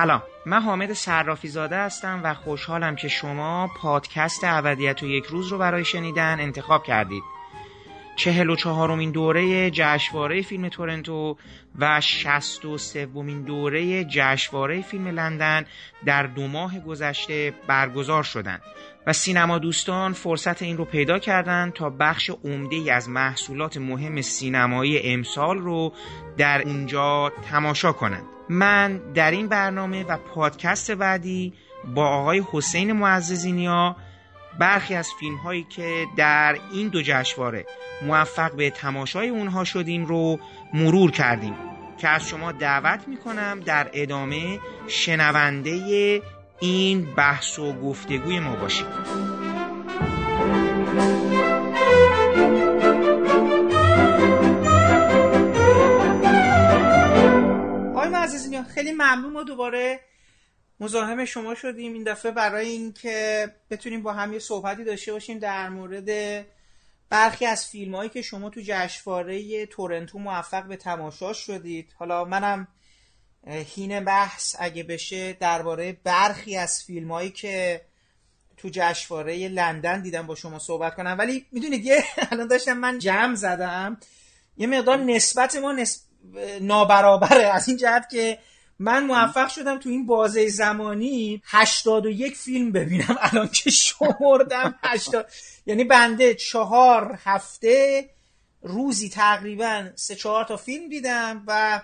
سلام. من حامد صرافی زاده هستم و خوشحالم که شما پادکست ابدیت و یک روز رو برای شنیدن انتخاب کردید. چهل و چهارمین دوره جشنواره فیلم تورنتو و شست و سومین دوره جشنواره فیلم لندن در دو ماه گذشته برگزار شدند و سینما دوستان فرصت این رو پیدا کردند تا بخش عمده ای از محصولات مهم سینمایی امسال رو در اونجا تماشا کنند. من در این برنامه و پادکست بعدی با آقای حسین معززینیا برخی از فیلم هایی که در این دو جشنواره موفق به تماشای اونها شدیم رو مرور کردیم که از شما دعوت می‌کنم در ادامه شنونده این بحث و گفتگوی ما باشید. معززینیا خیلی ممنون. ما دوباره مزاحم شما شدیم این دفعه برای اینکه بتونیم با هم یه صحبتی داشته باشیم در مورد برخی از فیلم هایی که شما تو جشنواره تورنتو موفق به تماشا شدید. حالا منم هین بحث اگه بشه درباره برخی از فیلم هایی که تو جشنواره لندن دیدم با شما صحبت کنم. ولی می‌دونید یه الان داشتم من جمع زدم. یه مقدار نسبت ما نسب... نابرابره از این جهت که من موفق شدم تو این بازه زمانی 81 فیلم ببینم. الان که شمردم 80 یعنی بنده چهار هفته روزی تقریبا سه چهار تا فیلم دیدم و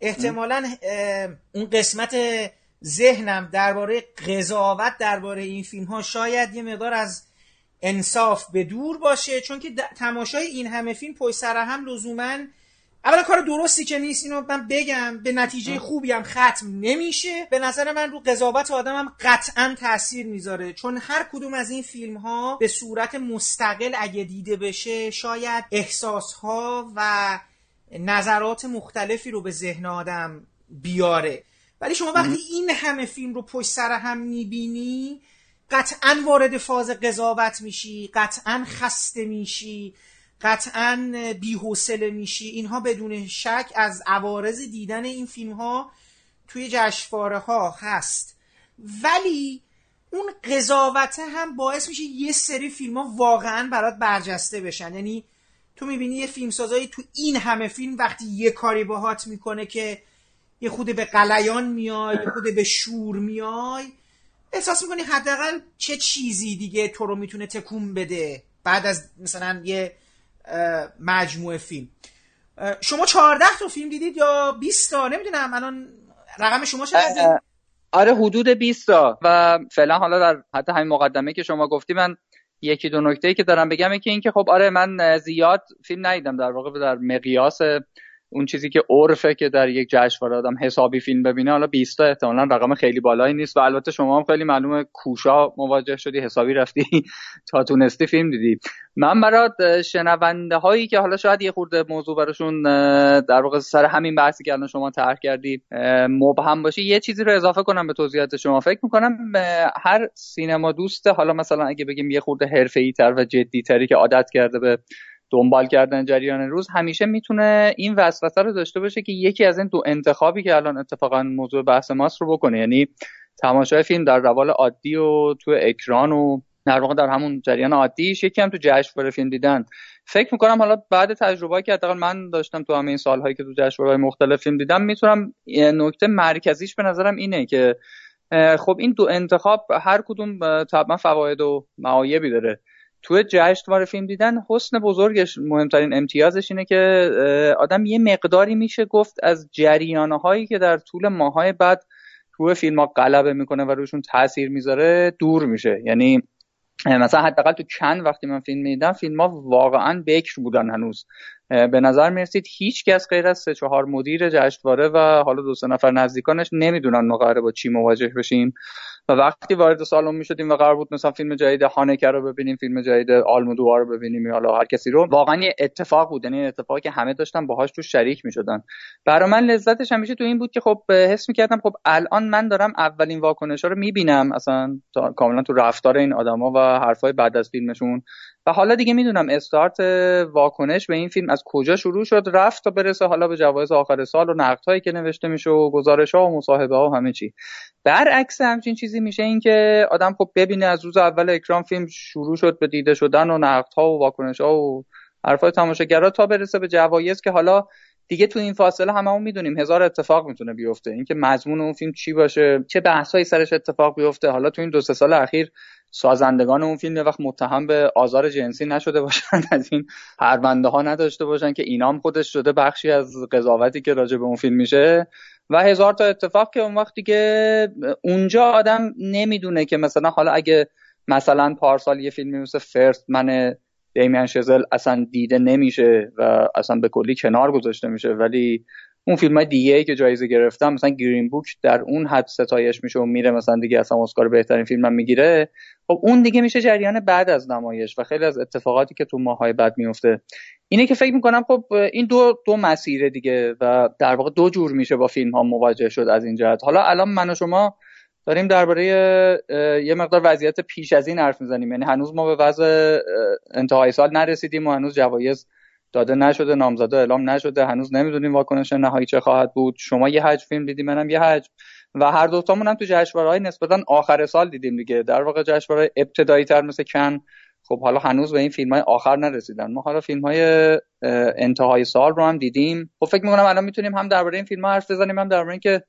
احتمالا اون قسمت ذهنم درباره قضاوت درباره این فیلم ها شاید یه مقدار از انصاف به دور باشه. چون که تماشای این همه فیلم پشت سر هم لزوما اولا کار درستی که نیست اینو من بگم به نتیجه خوبی هم ختم نمیشه. به نظر من رو قضاوت آدمم قطعا تاثیر می‌ذاره. چون هر کدوم از این فیلم ها به صورت مستقل اگه دیده بشه شاید احساس ها و نظرات مختلفی رو به ذهن آدم بیاره. ولی شما وقتی این همه فیلم رو پشت سر هم می‌بینی قطعا وارد فاز قضاوت میشی قطعا خسته میشی. قطعا بیحوصله میشی. اینها بدون شک از عوارض دیدن این فیلم ها توی جشنواره ها هست. ولی اون قضاوته هم باعث میشه یه سری فیلم ها واقعا برات برجسته بشن. یعنی تو می‌بینی یه فیلمسازایی تو این همه فیلم وقتی یه کاری باهات می‌کنه که یه خود به قلیان میای یه خود به شور میای احساس می‌کنی حداقل چه چیزی دیگه تو رو می‌تونه تکون بده. بعد از مثلا یه مجموعه فیلم. شما 14 تا فیلم دیدید یا 20 تا؟ نمی‌دونم الان رقم شما چقدر آره حدود 20 تا. و فعلا حالا در حتی همین مقدمه که شما گفتی من یکی دو نکته ای که دارم بگم اینکه اینکه خب آره من زیاد فیلم ندیدم در واقع در مقیاس اون چیزی که عرفه که در یک جشنواره آدم حسابی فیلم ببینه حالا 20 تا احتمالاً رقم خیلی بالایی نیست و البته شما هم خیلی معلومه کوشا مواجه شدی حسابی رفتی تا تونستی فیلم دیدی. من برات شنونده هایی که حالا شاید یه خورده موضوع براشون در واقع سر همین بحثی که الان شما طرح کردی مبهم باشه یه چیزی رو اضافه کنم به توضیحات شما. فکر می‌کنم هر سینما دوست حالا مثلا اگه بگیم یه خورده حرفه‌ای تر و جدی تری که عادت کرده به دنبال کردن جریان روز همیشه می‌تونه این وسوسه رو داشته باشه که یکی از این دو انتخابی که الان اتفاقا موضوع بحث ماست رو بکنه. یعنی تماشای فیلم در روال عادی و تو اکران و در واقع در همون جریان عادیش یکی هم تو جشنواره فیلم دیدن. فکر می‌کنم حالا بعد تجربه که حداقل من داشتم تو همه این سالهایی که تو جشنواره مختلف فیلم دیدم می‌تونم نکته مرکزیش به نظرم اینه که خب این دو انتخاب هر کدوم طبعا فواید و معایبی داره. تو جشنواره فیلم دیدن حسن بزرگش مهمترین امتیازش اینه که آدم یه مقداری میشه گفت از جریانه هایی که در طول ماهای بعد روی فیلم ها غلبه می‌کنه و روشون تاثیر می‌ذاره دور میشه. یعنی مثلا حداقل تو چند وقتی من فیلم می‌دیدم فیلم ها واقعا بکر بودن هنوز. به نظر می‌رسید هیچ کس غیر از سه چهار مدیر جشنواره و حالا دو سه نفر نزدیکانش نمی‌دونن ما قراره با چی مواجه بشیم. و وقتی وارد سالن می‌شدیم و قرار بود مثلا فیلم جدید هانکر رو ببینیم فیلم جدید آلمودوار رو ببینیم یا حالا هر کسی رو واقعا یه اتفاق بود. یعنی اتفاقی که همه داشتن باهاش تو شریک می‌شدن. برای من لذتش همیشه تو این بود که خب حس می‌کردم خب الان من دارم اولین واکنش رو می‌بینم اصلا کاملا تو رفتار این آدما و حرفای بعد از فیلمشون. حالا دیگه می‌دونم استارت واکنش به این فیلم از کجا شروع شد رفت تا برسه حالا به جوایز آخر سال و نقدهایی که نوشته میشه و گزارش ها و مصاحبه ها و همه چی. برعکس همچین چیزی میشه این که آدم خب ببینه از روز اول اکرام فیلم شروع شد به دیده شدن و نقدها و واکنش ها و حرفای تماشاگرا تا برسه به جوایز که حالا دیگه تو این فاصله هممون می‌دونیم هزار اتفاق می‌تونه بیفته. اینکه مضمون اون فیلم چی باشه چه بحثایی سرش اتفاق بیفته. حالا تو این دو سه سال اخیر سازندگان اون فیلم یه وقت متهم به آزار جنسی نشده باشن از این پرونده ها نداشته باشن که اینام خودش شده بخشی از قضاوتی که راجع به اون فیلم میشه. و هزار تا اتفاق که اون وقت دیگه اونجا آدم نمی‌دونه که مثلا حالا اگه مثلا پارسال یه فیلمی مثل فرست من دیمین شزل اصلا دیده نمیشه و اصلا به کلی کنار گذاشته میشه ولی اون فیلم های دیگه ای که جایزه گرفتم مثلا گرین بوک در اون حد ستایش میشه و میره مثلا دیگه اصلا اسکار بهترین فیلم هم می‌گیره. خب اون دیگه میشه جریان بعد از نمایش و خیلی از اتفاقاتی که تو ماهای بعد میفته. اینه که فکر می‌کنم خب این دو دو مسیره دیگه و در واقع دو جور میشه با فیلم ها مواجه شد از این جهت. حالا الان من و شما داریم درباره یه مقدار وضعیت پیش از این حرف می‌زنیم. یعنی هنوز ما به وضع انتهای سال نرسیدیم و هنوز جوایز داده نشده نامزده اعلام نشده هنوز نمی‌دونیم واکنش نهایی چه خواهد بود. شما یه حج فیلم دیدیم منم یه حج و هر دوتامون هم تو جشنواره‌های نسبتا آخر سال دیدیم دیگه. در واقع جشنواره ابتدایی تر مثل کن. خب حالا هنوز به این فیلم های آخر نرسیدن. ما حالا فیلم های انتهای سال رو هم دیدیم. خب فکر می‌کنم الان می‌تونیم هم درباره این فیلم ها حرف بزنیم هم درباره اینکه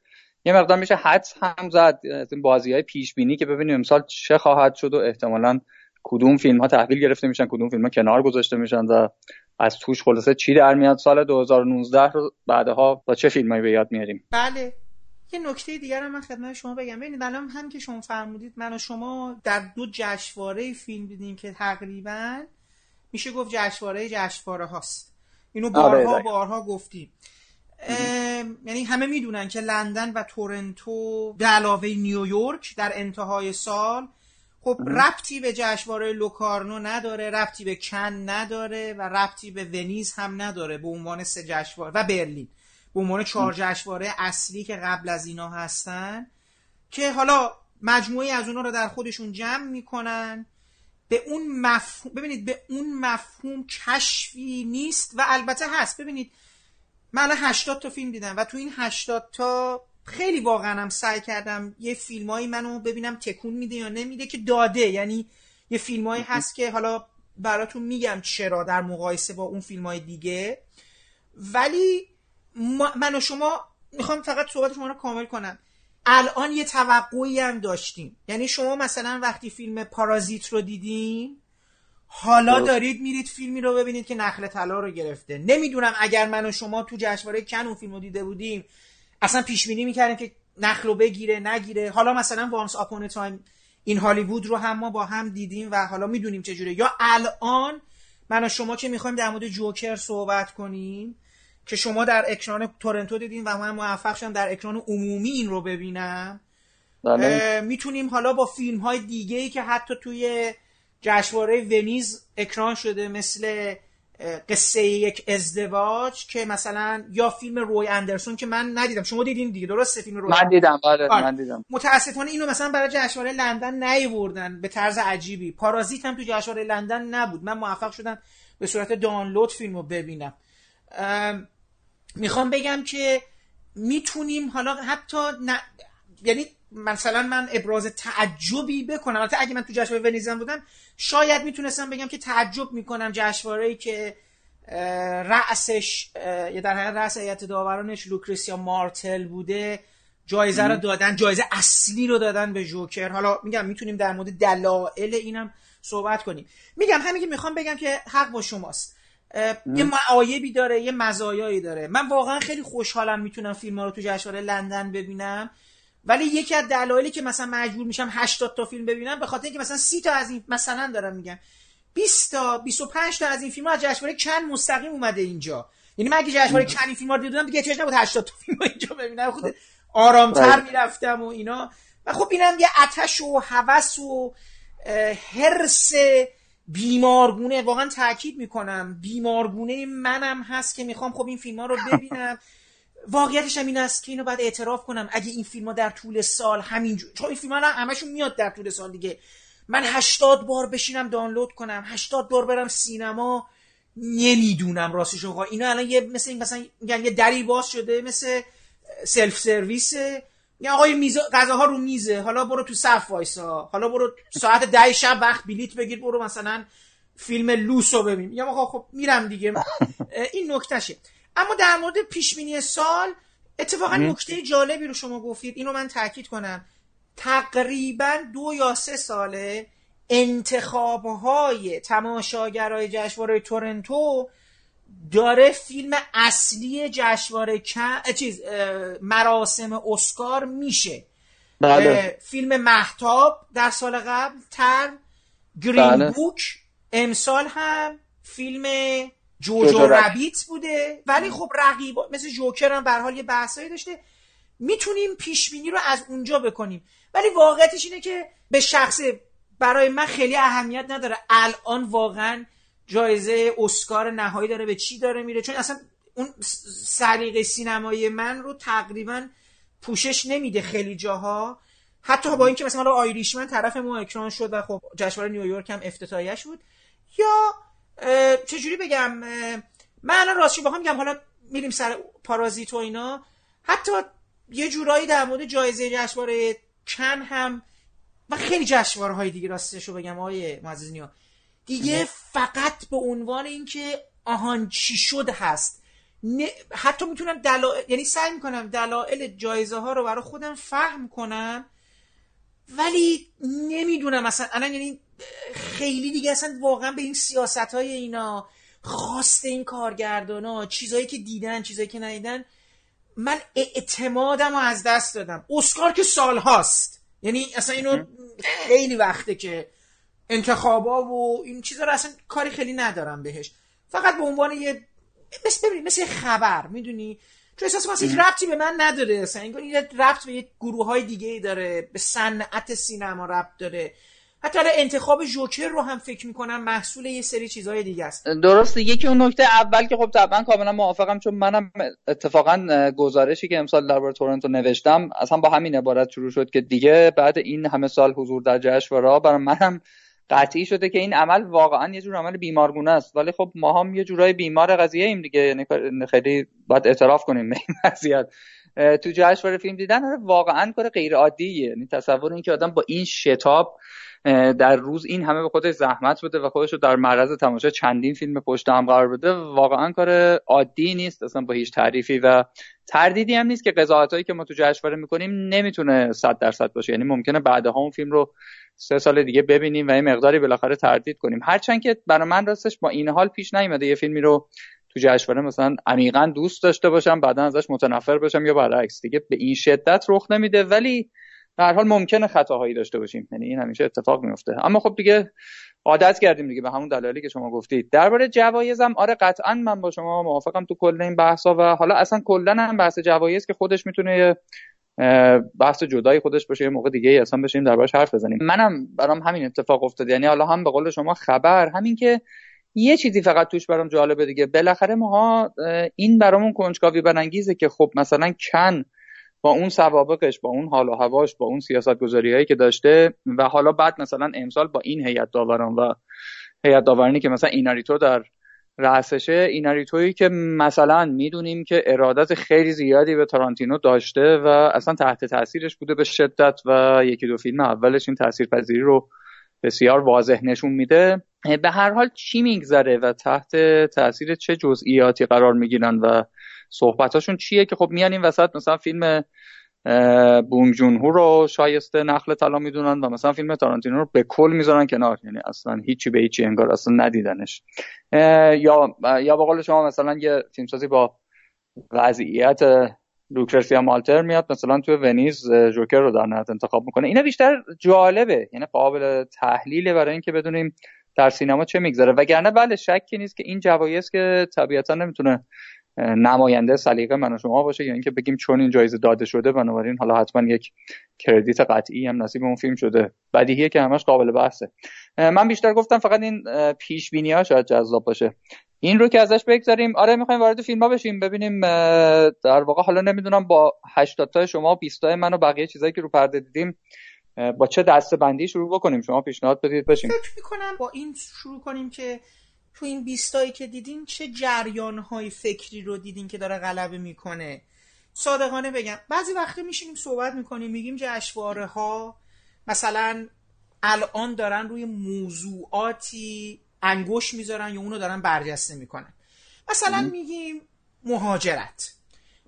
یه مقدار میشه حدس هم زد. از این بازی های پیش بینی که ببینیم امسال چه خواهد شد و احتمالا کدوم فیلم ها تحویل گرفته میشن کدوم فیلم ها کنار گذاشته میشن و از توش خلاصه چی در میاد سال 2019 رو بعدها با چه فیلمایی به یاد میاریم؟ بله. یه نکته دیگر هم من خدمت شما بگم. ببینید الان هم که شما فرمودید من و شما در دو جشنواره فیلم دیدیم که تقریبا میشه گفت جشنواره جشنواره هاست. اینو آره، بارها بارها گفتیم. یعنی همه می‌دونن که لندن و تورنتو به علاوه نیویورک در انتهای سال خب ربطی به جشنواره لوکارنو نداره ربطی به کن نداره و ربطی به ونیز هم نداره به عنوان سه جشنواره و برلین. به عنوان چهار جشنواره اصلی که قبل از اینا هستن که حالا مجموعی از اونا رو در خودشون جمع می‌کنن. به اون مفهوم ببینید به اون مفهوم کشفی نیست و البته هست. ببینید من 80 تا فیلم دیدم و تو این 80 تا خیلی واقعا هم سعی کردم یه فیلمایی منو ببینم تکون میده یا نمیده که داده. یعنی یه فیلمایی هست که حالا براتون میگم چرا در مقایسه با اون فیلم های دیگه. ولی من و شما می‌خوام فقط صحبت شما رو کامل کنم. الان یه توقعی هم داشتیم. یعنی شما مثلا وقتی فیلم پارازیت رو دیدیم حالا دارید میرید فیلمی رو ببینید که نخل طلا رو گرفته. نمی‌دونم اگر من و شما تو جشنواره کن اون فیلم رو دیده بودیم اصلا پیش بینی می‌کردیم که نخل رو بگیره نگیره. حالا مثلا Once Upon a Time in Hollywood رو هم ما با هم دیدیم و حالا می‌دونیم چجوره. یا الان من و شما که می‌خوایم در مورد جوکر صحبت کنیم که شما در اکران تورنتو دیدین و من موفق شدم در اکران عمومی این رو ببینم. بله. می‌تونیم حالا با فیلم های دیگه ای که حتی توی جشنواره ونیز اکران شده مثل قصه یک ازدواج که مثلا یا فیلم روی اندرسون که من ندیدم. شما دیدین دیگه. درسته فیلم روی من دیدم آره, آره. من دیدم. متاسفانه اینو مثلا برای جشنواره لندن نیوردن به طرز عجیبی. پارازیت هم تو جشنواره لندن نبود. من موفق شدم به صورت دانلود فیلم رو ببینم. می‌خوام بگم که می‌تونیم حالا حتی ن... یعنی مثلا من ابراز تعجبی بکنم. البته اگه من تو جشنواره ونیزم بودم شاید می‌تونستم بگم که تعجب می‌کنم جشنواره که رأسش یا در حقیقت رأس هیئت داورانش لوکریسیا مارتل بوده. جایزه رو دادن جایزه اصلی رو دادن به جوکر. حالا میگم می‌تونیم در مورد دلایل اینم صحبت کنیم. میگم همین که می‌خوام بگم که حق با شماست. یه معایبی داره یه مزایایی داره. من واقعا خیلی خوشحالم می‌تونم فیلم رو تو جشنواره لندن ببینم. ولی یکی از دلایلی که مثلا مجبور میشم 80 تا فیلم ببینم به خاطر اینکه مثلا 30 تا از این مثلا دارم میگم. 20 تا 25 تا از این فیلم ها از جشنواره کن مستقیم اومده اینجا. یعنی من اگه جشنواره کن این فیلم ها دیدم دیگه احتیاج نبود 80 تا فیلم اینجا ببینم. خود آرامتر بله. می‌رفتم و اینا. و خب اینم یه آتش و هوس و هرس بیمارگونه. واقعا تاکید می‌کنم. بیمارگونه منم هست که می‌خوام خب این فیلم ها رو ببینم. واقعیتش هم این است که اینو باید اعتراف کنم. اگه این فیلم ها در طول سال همینجور چون این فیلم ها همشون میاد در طول سال دیگه. من هشتاد بار بشینم دانلود کنم. هشتاد بار برم سینما. نمی‌دونم راستش آقا. اینا الان یه مثل این مثلا میگن یه دری باز شده مثل سلف سرویسه یا آقای میز غذاها رو میزه. حالا برو تو صف وایسا. حالا برو ساعت ده شب وقت بلیت بگیر. برو مثلا فیلم لوسو ببین. میگم آقا خب میرم دیگه. این نکتهشه. اما در مورد پیش بینی سال اتفاقا نکته جالبی رو شما گفتید اینو من تاکید کنم تقریبا دو یا سه ساله انتخابهای تماشاگرای جشنواره تورنتو داره فیلم اصلی جشنواره چیز مراسم اسکار میشه بله. فیلم محتاب در سال قبل تر گرین بله. بوک امسال هم فیلم جوجو, جوجو ربیت بوده. ولی خب رقیب مثل جوکر هم به حال یه بحثایی داشته. می‌تونیم پیش بینی رو از اونجا بکنیم. ولی واقعیتش اینه که به شخص برای من خیلی اهمیت نداره. الان واقعا جایزه اسکار نهایی داره. به چی داره میره؟ چون اصلا اون سلیقه سینمایی من رو تقریبا پوشش نمیده خیلی جاها. حتی با اینکه مثلا آیریشمن طرف ما اکران شد و خب جشنواره نیویورک هم افتتاحیش بود. یا چجوری بگم من الان راستش بخوام میگم حالا میریم سر پارازیت و اینا. حتی یه جورایی در مورد جایزه جشنواره کن هم و خیلی جشنواره های دیگه راستش رو بگم آقای معززنیا دیگه فقط به عنوان اینکه آهان چی شد هست. حتی می‌تونم دلائل یعنی سعی می‌کنم دلایل جایزه ها رو برای خودم فهم کنم ولی نمی‌دونم اصلا الان یعنی خیلی دیگه اصلا واقعا به این سیاست های اینا خواست این کارگردان ها چیزایی که دیدن چیزایی که ندیدن من اعتمادم رو از دست دادم. اسکار که سال هاست. یعنی اصلا اینو خیلی وقته که انتخابا و این چیزا رو اصلا کاری خیلی ندارم بهش. فقط به عنوان یه مثل ببینید مثل خبر می‌دونی؟ چون احساس کنم یک ربطی به من نداره. اصلا این ربط به یک گروه های دیگه ای داره به صنعت سینما ربط داره. حتی انتخاب جوکر رو هم فکر می‌کنم محصول یه سری چیزهای دیگه است. درسته یکی اون نکته اول که خب طبعا کاملا موافقم چون منم اتفاقا گزارشی که امسال درباره تورنتو نوشتم اصلا با همین عبارت شروع شد که دیگه بعد این همه سال حضور در جشنواره برای منم قطعی شده که این عمل واقعا یه جور عمل بیمارگونه است. ولی خب ما هم یه جورای بیمار قضیه ایم دیگه یعنی خیلی باید اعتراف کنیم به این وضعیت. تو جشنواره فیلم دیدن واقعا کار غیر عادیه یعنی تصور این که آدم با این شتاب در روز این همه به خودش زحمت بده و خودش رو در معرض تماشا چندین فیلم پشت هم قرار بده. واقعا کار عادی نیست اصلا با هیچ تعریفی و تردیدی هم نیست که قضاوتایی که ما تو جشنواره می‌کنیم نمی‌تونه صد درصد باشه. یعنی ممکنه بعدها اون فیلم رو سه سال دیگه ببینیم و یه مقداری بالاخره تردید کنیم. هرچند که برای من راستش با این حال پیش نیومده یه فیلمی رو تو جشنواره مثلا عمیقا دوست داشته باشم بعدا ازش متنفر بشم یا برعکس دیگه به این شدت رخ نمیده. ولی در حال ممکنه خطاهایی داشته باشیم. یعنی این همیشه اتفاق میفته اما خب دیگه عادت کردیم دیگه به همون دلایلی که شما گفتید. درباره جوایزم آره قطعا من با شما موافقم تو کل این بحثا و حالا اصلا کلا هم بحث جوایز که خودش می‌تونه بحث جدای خودش باشه یه موقع دیگه اصلا بشیم دربارش حرف بزنیم. منم برام همین اتفاق افتاد یعنی حالا هم به قول شما خبر همین که یه چیزی فقط توش برام جالبه دیگه. بالاخره ماها این برامون کنجکاوی برانگیزه که خب مثلا کن با اون سوابقش با اون حال و هواش با اون سیاست گذاری که داشته و حالا بعد مثلا امسال با این هیئت داوران و هیئت داورانی که مثلا ایناریتو در رأسشه ایناریتویی که مثلا می‌دونیم که ارادت خیلی زیادی به تارانتینو داشته و اصلا تحت تاثیرش بوده به شدت و یکی دو فیلم اولش این تاثیرپذیری رو بسیار واضح نشون میده. به هر حال چی میگذره و تحت تاثیر چه جزئیاتی قرار می‌گیرن و صحبتاشون چیه که خب میان این وسط مثلا فیلم بونگ جون هو رو شایسته نخل طلا می‌دونن و مثلا فیلم تارانتینو رو به کل می‌ذارن کنار. یعنی اصلا هیچی به هیچی انگار اصلا ندیدنش. یا یا به قول شما مثلا یه فیلمسازی با وضعیت لوکرسیا مالتر میاد. مثلا توی ونیز جوکر رو در نهایت انتخاب می‌کنه. اینا بیشتر جالبه. یعنی قابل تحلیله برای اینکه بدونیم در سینما چه میگذره. وگرنه بله شکی نیست که این جوایز که طبیعتا نمی‌تونه نماینده سلیقه من و شما باشه یا اینکه بگیم چون این جایزه داده شده بنابراین حالا حتما یک کردیت قطعی هم نصیب اون فیلم شده. بدیهیه که همش قابل بحثه. من بیشتر گفتم فقط این پیش بینی ها شاید جذاب باشه. این رو که ازش بگذاریم. آره می‌خوایم وارد فیلم ها بشیم. ببینیم در واقع حالا نمی‌دونم با 80 تا شما و 20 تا من و بقیه چیزایی که رو پرده دیدیم با چه دسته بندی شروع بکنیم؟ شما پیشنهاد بدید بشیم فکر می‌کنم با این شروع کنیم که تو این بیستایی که دیدین چه جریان های فکری رو دیدین که داره غلبه می‌کنه؟ صادقانه بگم. بعضی وقتا میشینیم صحبت می‌کنیم میگیم جشواره ها مثلا الان دارن روی موضوعاتی انگوش می‌ذارن یا اونو دارن برجسته می‌کنن. مثلا میگیم مهاجرت.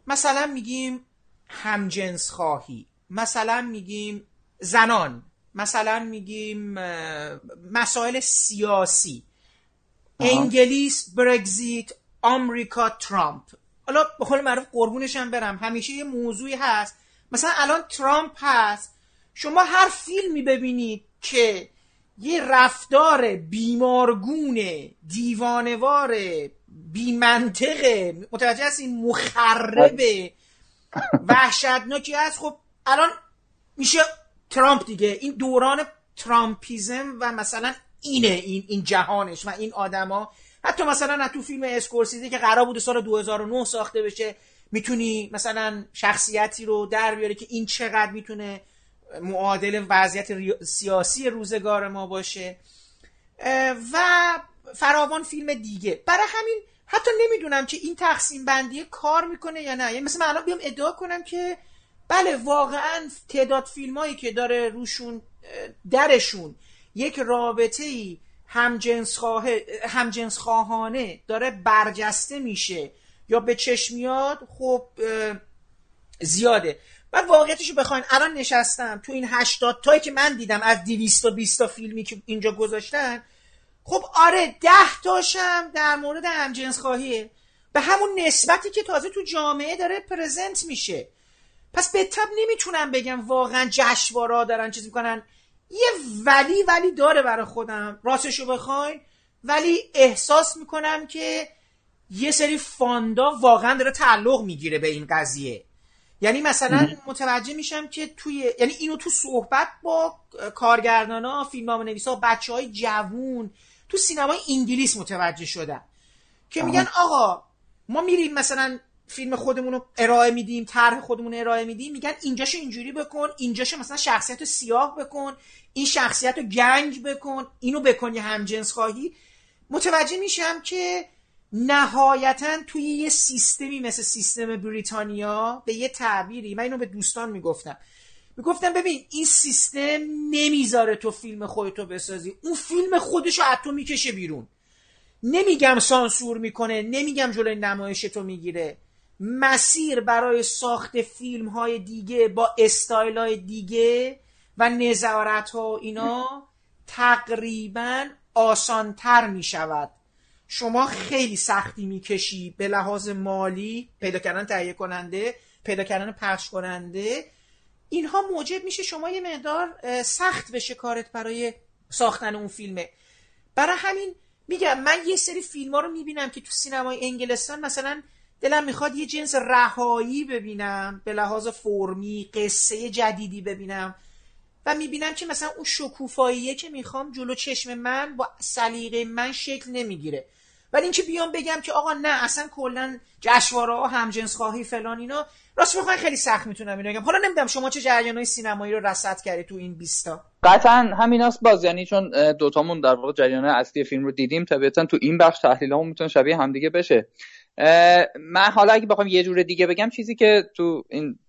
مثلا میگیم همجنس خواهی مثلا میگیم زنان. مثلا میگیم مسائل سیاسی. انگلیس برگزیت آمریکا ترامپ. حالا به قول معروف قربونش هم برم. همیشه یه موضوعی هست. مثلا الان ترامپ هست. شما هر فیلمی ببینید که یه رفتار بیمارگون دیوانوار بیمنطقه. متوجه هست این مخرب وحشتناکی هست. خب الان میشه ترامپ دیگه. این دوران ترامپیزم و مثلا اینه این این جهانش و این آدما. حتی مثلا تو فیلم اسکورسیزی که قرار بود سال 2009 ساخته بشه می‌تونی مثلا شخصیتی رو در بیاره که این چقدر می‌تونه معادل وضعیت سیاسی روزگار ما باشه. و فراوان فیلم دیگه. برای همین حتی نمی‌دونم که این تقسیم بندی کار می‌کنه یا نه. یعنی مثلا الان بیام ادعا کنم که بله واقعا تعداد فیلم هایی که داره روشون درشون یک رابطه ای همجنس, خواه... همجنس خواهانه داره برجسته میشه یا به چشم میاد خب زیاده. من واقعیتشو بخواین. الان نشستم تو این 80 تایی که من دیدم از 220 تا فیلمی که اینجا گذاشتن. خب آره ده تاشم در مورد همجنس خواهیه. به همون نسبتی که تازه تو جامعه داره پرزنت میشه. پس به تب نمی‌تونم بگم واقعا جشوارا دارن چیز می‌کنن. یه ولی ولی داره برای خودم. راستشو بخواین. ولی احساس می‌کنم که یه سری فاندا واقعا داره تعلق می‌گیره به این قضیه. یعنی مثلا متوجه میشم که توی یعنی اینو تو صحبت با کارگردان ها فیلم ها نویسا بچه های جوون تو سینمای انگلیس متوجه شدم. که میگن آقا ما میریم مثلا فیلم خودمون رو ارائه میدیم طرح خودمون رو ارائه میدیم میگن اینجاشو اینجوری بکن اینجاشو مثلا شخصیت رو سیاه بکن این شخصیت رو گنج بکن اینو بکن یه همجنس خواهی. متوجه میشم که نهایتا توی یه سیستمی مثل سیستم بریتانیا به یه تعبیری من اینو به دوستان می‌گفتم. می‌گفتم ببین این سیستم نمی‌ذاره تو فیلم خودتو بسازی. اون فیلم خودشو از تو می‌کشه بیرون. نمیگم سانسور می‌کنه نمیگم جلوی نمایش تو می‌گیره. مسیر برای ساخت فیلم های دیگه با استایل های دیگه و نظارت ها اینا تقریبا آسانتر می شود شما خیلی سختی می‌کشی به لحاظ مالی پیدا کردن تهیه کننده پیدا کردن پخش کننده. اینها موجب میشه شما یه مقدار سخت بشه کارت برای ساختن اون فیلمه. برای همین میگم من یه سری فیلم ها رو می‌بینم که تو سینمای انگلستان مثلا دلم می‌خواد یه جنس رهایی ببینم به لحاظ فرمی قصه جدیدی ببینم و می‌بینم که مثلا اون شکوفاییه که می‌خوام جلو چشم من با سلیقه من شکل نمی‌گیره. ولی اینکه بیام بگم که آقا نه اصلا کلا جشنواره ها همجنس خواهی فلان اینا راست بخوام خیلی سخت می‌تونم اینو بگم. حالا نمی‌دونم شما چه های سینمایی رو رصد کردی تو این بیستا؟ قطعا همیناست باز یعنی چون دوتامون در واقع جریان اصلی فیلم رو دیدیم طبیعتا تو این بخش تحلیلامون می‌تونه شبیه همدیگه بشه. من حالا اگه بخوام یه جور دیگه بگم چیزی که تو این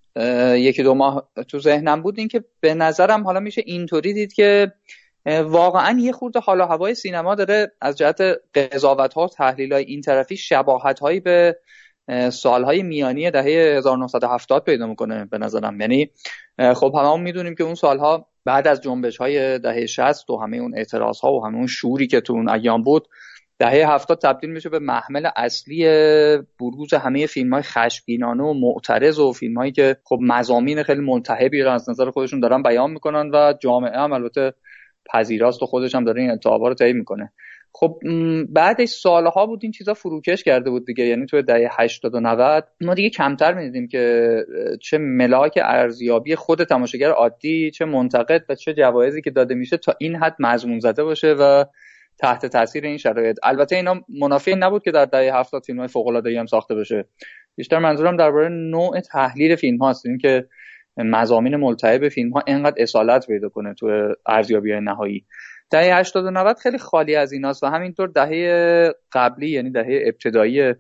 یکی دو ماه تو ذهنم بود این که به نظرم حالا میشه اینطوری دید که واقعا یه خورده حالا هوای سینما داره از جهت قضاوت ها و تحلیل های این طرفی شباهت هایی به سالهای میانی دهه 1970 پیدا می‌کنه به نظرم. یعنی خب هممون می‌دونیم که اون سالها بعد از جنبش های دهه 60 و همه اون اعتراض ها و همه اون شوری که تو اون ایام بود دهه هفتاد تبدیل میشه به محمل اصلی بروز همه فیلم های خشبینانه و معترض و فیلم هایی که خب مزامین خیلی منتهبی رو از نظر خودشون دارن بیان می‌کنن و جامعه هم البته پذیراست و خودش هم داره این ادعاها رو تعیین می‌کنه. خب بعدش سالها بود این چیزا فروکش کرده بود دیگه یعنی تو دهه 80 و 90 ما دیگه کمتر می‌دیدیم که چه ملاک ارزیابی خود تماشاگر عادی چه منتقد و چه جوایزی که داده میشه تا این حد مضمون زده باشه و تحت تاثیر این شرایط. البته اینا منافی نبود که در دهه 70 فیلم های فوق العاده هم ساخته بشه. بیشتر منظورم درباره نوع تحلیل فیلم هاست. اینکه مزامین ملتهب فیلم ها انقدر اصالت پیدا کنه تو ارزیابی نهایی. دهه 80 و 90 خیلی خالی از ایناست و همینطور دهه قبلی یعنی دهه ابتدایی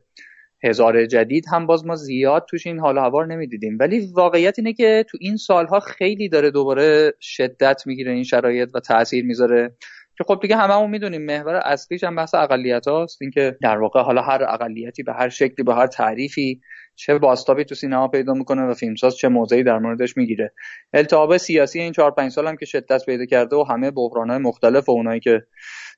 هزار جدید هم باز ما زیاد توش این حال هوار نمی‌دیدیم. ولی واقعیت اینه که تو این سالها خیلی داره دوباره شدت می‌گیره این شرایط و تاثیر می‌ذاره. که خب دیگه هممون می‌دونیم محور اصلیش هم بحث اقلیت هاست اینکه در واقع حالا هر اقلیتی به هر شکلی به هر تعریفی چه باستابی تو سینما پیدا می‌کنه و فیلمساز چه موضعی در موردش می‌گیره. التهاب سیاسی این چهار پنج سال هم که شدت پیدا کرده و همه های مختلف و اونایی که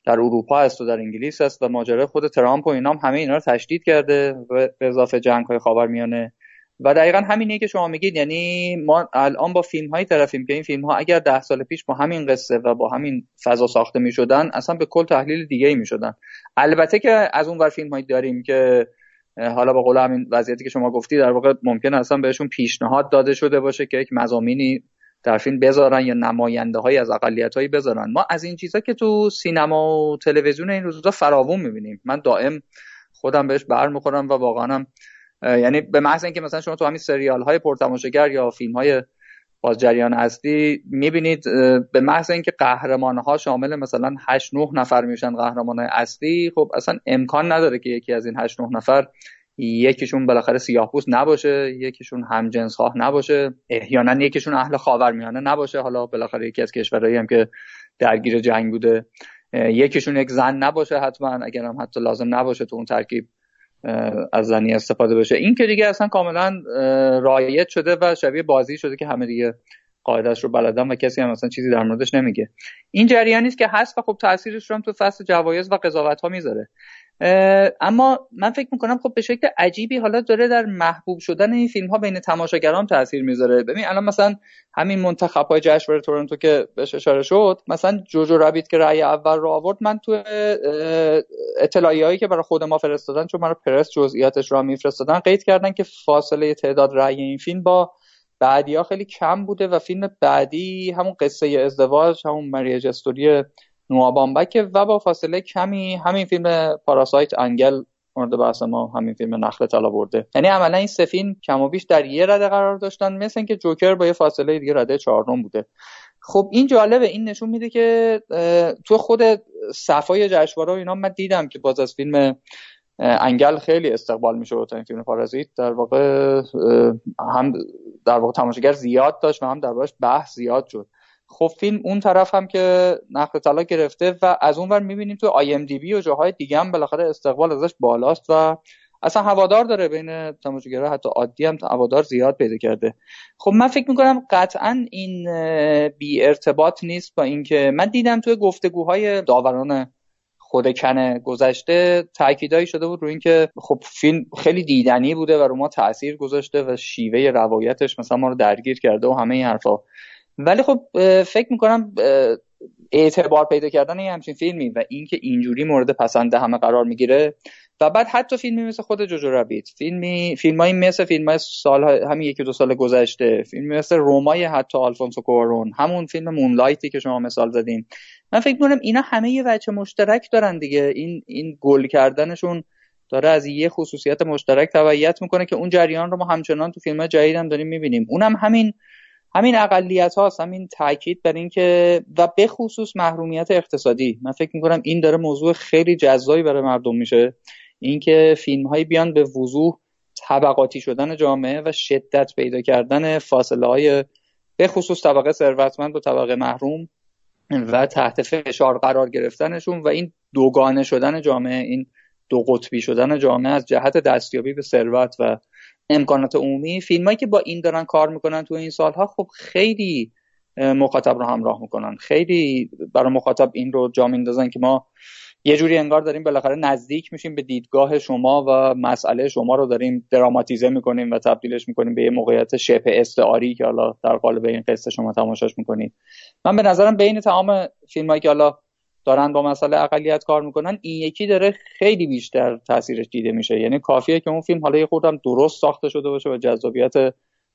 در اروپا هست و در انگلیس هست و ماجرای خود ترامپ و اینام همه اینا رو تشدید کرده به اضافه جنگ های خاورمیانه. و دقیقا همینه که شما میگید یعنی ما الان با فیلم هایی طرفیم که این فیلم ها اگر ده سال پیش با همین قصه و با همین فضا ساخته می‌شدن اصلا به کل تحلیل دیگه ای می‌شدن. البته که از اون ور فیلم هایی داریم که حالا با قول همین وضعیتی که شما گفتی در واقع ممکن اصلا بهشون پیشنهاد داده شده باشه که یک مزامینی در فیلم بذارن یا نماینده های از اقلیت هایی بذارن. ما از این چیزا که تو سینما و تلویزیون این روزا فراوون می‌بینیم. من دائم خودم بهش برمیخورم و واقعا یعنی به محض اینکه مثلا شما تو همین سریال های پرتماشاگر یا فیلم های باز جریان اصلی می‌بینید به محض اینکه قهرمان ها شامل مثلا 8 9 نفر میشن قهرمان اصلی خب اصلا امکان نداره که یکی از این 8 9 نفر یکیشون بالاخره سیاه‌پوست نباشه یکیشون همجنس ها نباشه احیانا یکیشون اهل خاورمیانه نباشه. حالا بالاخره یکی از کشورهایی هم که درگیر جنگ بوده یکیشون یک زن نباشه حتما اگر هم حتی لازم نباشه تو اون ترکیب. از زنی استفاده بشه. این که دیگه اصلا کاملا رایت شده و شبیه بازی شده که همه دیگه قاعدش رو بلدن و کسی هم اصلا چیزی در موردش نمیگه. این جریانی است که هست و خب تاثیرش رو هم تو فصل جوایز و قضاوت ها می‌ذاره. اما من فکر می‌کنم خب به شکل عجیبی حالا داره در محبوب شدن این فیلم ها بین تماشاگران تاثیر می‌ذاره. ببین الان مثلا همین منتخب های جشنواره تورنتو که بهش اشاره شد مثلا جوجو رابیت که رأی اول رو آورد من تو اطلاعی هایی که برای خود ما فرستادن چون من پرس جزئیاتش رو میفرستادن قید کردن که فاصله تعداد رأی این فیلم با بعدی ها خیلی کم بوده و فیلم بعدی همون قصه ازدواج همون مریج استوری نوابامبک و با فاصله کمی همین فیلم پاراسایت انگل مورد بحث ما همین فیلم نخل طلا برده. یعنی عملا این سه فیلم کم و بیش در یه رده قرار داشتن مثل اینکه جوکر با یه فاصله دیگه رده چهارم بوده. خب این جالبه این نشون میده که تو خود صفای جشنواره و اینا من دیدم که باز از فیلم انگل خیلی استقبال میشه تا این فیلم پارازیت در واقع هم در واقع تماشاگر زیاد داشت و هم دربارش بحث زیاد شد. خب فیلم اون طرف هم که نقل طلا گرفته و از اون ور می‌بینیم تو آی ام دی بی و جاهای دیگه هم بالاخره استقبال ازش بالاست و اصلا هوادار داره بین تماشاگرها حتی عادی هم هوادار زیاد پیدا کرده. خب من فکر می‌کنم قطعا این بی ارتباط نیست با اینکه من دیدم توی گفتگوهای داوران خود کنه گذشته تاکیدایی شده بود رو اینکه خب فیلم خیلی دیدنی بوده و رو ما تاثیر گذاشته و شیوه روایتش مثلا ما رو درگیر کرده و همه این حرفا. ولی خب فکر می‌کنم اعتبار پیدا کردن یه همچین فیلمی و اینکه اینجوری مورد پسند همه قرار می‌گیره و بعد حتی فیلمی مثل خود جوجو رابیت فیلمی فیلمایی مثل فیلم های سال همین یکی دو سال گذشته فیلمی مثل رومای حتی آلفونسو کوارون همون فیلم مونلایتی که شما مثال زدیم من فکر می‌کنم اینا همه یه وجه مشترک دارن دیگه. این این گل کردنشون داره از یه خصوصیت مشترک تبعیت می‌کنه که اون جریان رو ما همچنان تو فیلم جدید هم داریم می‌بینیم. اونم همین همین اقلیت هاست همین تاکید بر اینکه و به خصوص محرومیت اقتصادی. من فکر می‌کنم این داره موضوع خیلی جذابی برای مردم میشه. اینکه فیلم هایی بیان به وضوح طبقاتی شدن جامعه و شدت پیدا کردن فاصله های به خصوص طبقه ثروتمند و طبقه محروم و تحت فشار قرار گرفتنشون و این دوگانه شدن جامعه این دو قطبی شدن جامعه از جهت دستیابی به ثروت و امکانات عمومی. فیلمایی که با این دارن کار می‌کنن تو این سالها خب خیلی مخاطب رو همراه می‌کنن. خیلی برای مخاطب این رو جا میندازن که ما یه جوری انگار داریم بالاخره نزدیک میشیم به دیدگاه شما و مسئله شما رو داریم دراماتیزه می‌کنیم و تبدیلش می‌کنیم به یه موقعیت شبه استعاری که حالا در قالب این قصه شما تماشاش می‌کنید. من به نظرم بین تمام فیلمایی که حالا دارن با مسئله اقلیت کار می‌کنن این یکی داره خیلی بیشتر تاثیرش دیده میشه. یعنی کافیه که اون فیلم حالا یه خوردم درست ساخته شده باشه و جذابیت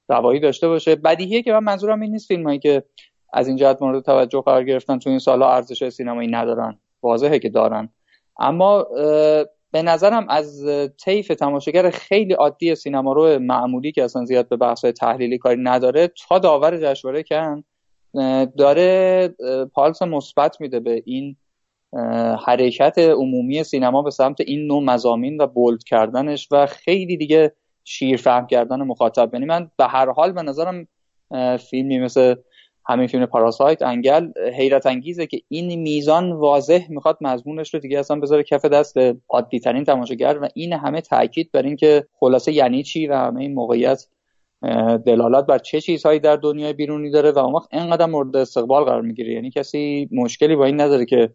روایی داشته باشه. بدیهیه که من منظورم این نیست فیلمایی که از این جهت مورد توجه قرار گرفتن. تو این سالا ارزش سینمایی ندارن. واضحه که دارن. اما به نظرم از طیف تماشاگر خیلی عادی سینما رو معمولی که اصلا زیاد به بحث تحلیلی کاری نداره تا داور جشنواره کن داره پالس مثبت میده به این حرکت عمومی سینما به سمت این نوع مزامین و بولد کردنش و خیلی دیگه شیرفهم کردن مخاطب. یعنی من به هر حال به نظرم فیلمی مثل همین فیلم پاراسایت انگل حیرت انگیزه که این میزان واضح می‌خواد مضمونش رو دیگه اصلا بذاره کف دست عادی ترین تماشاگر و این همه تاکید بر اینکه خلاصه یعنی چی و همه این موقعیت دلالت بر چه چیزهایی در دنیای بیرونی داره و اون وقت اینقدر مورد استقبال قرار می‌گیره. یعنی کسی مشکلی با این نداره که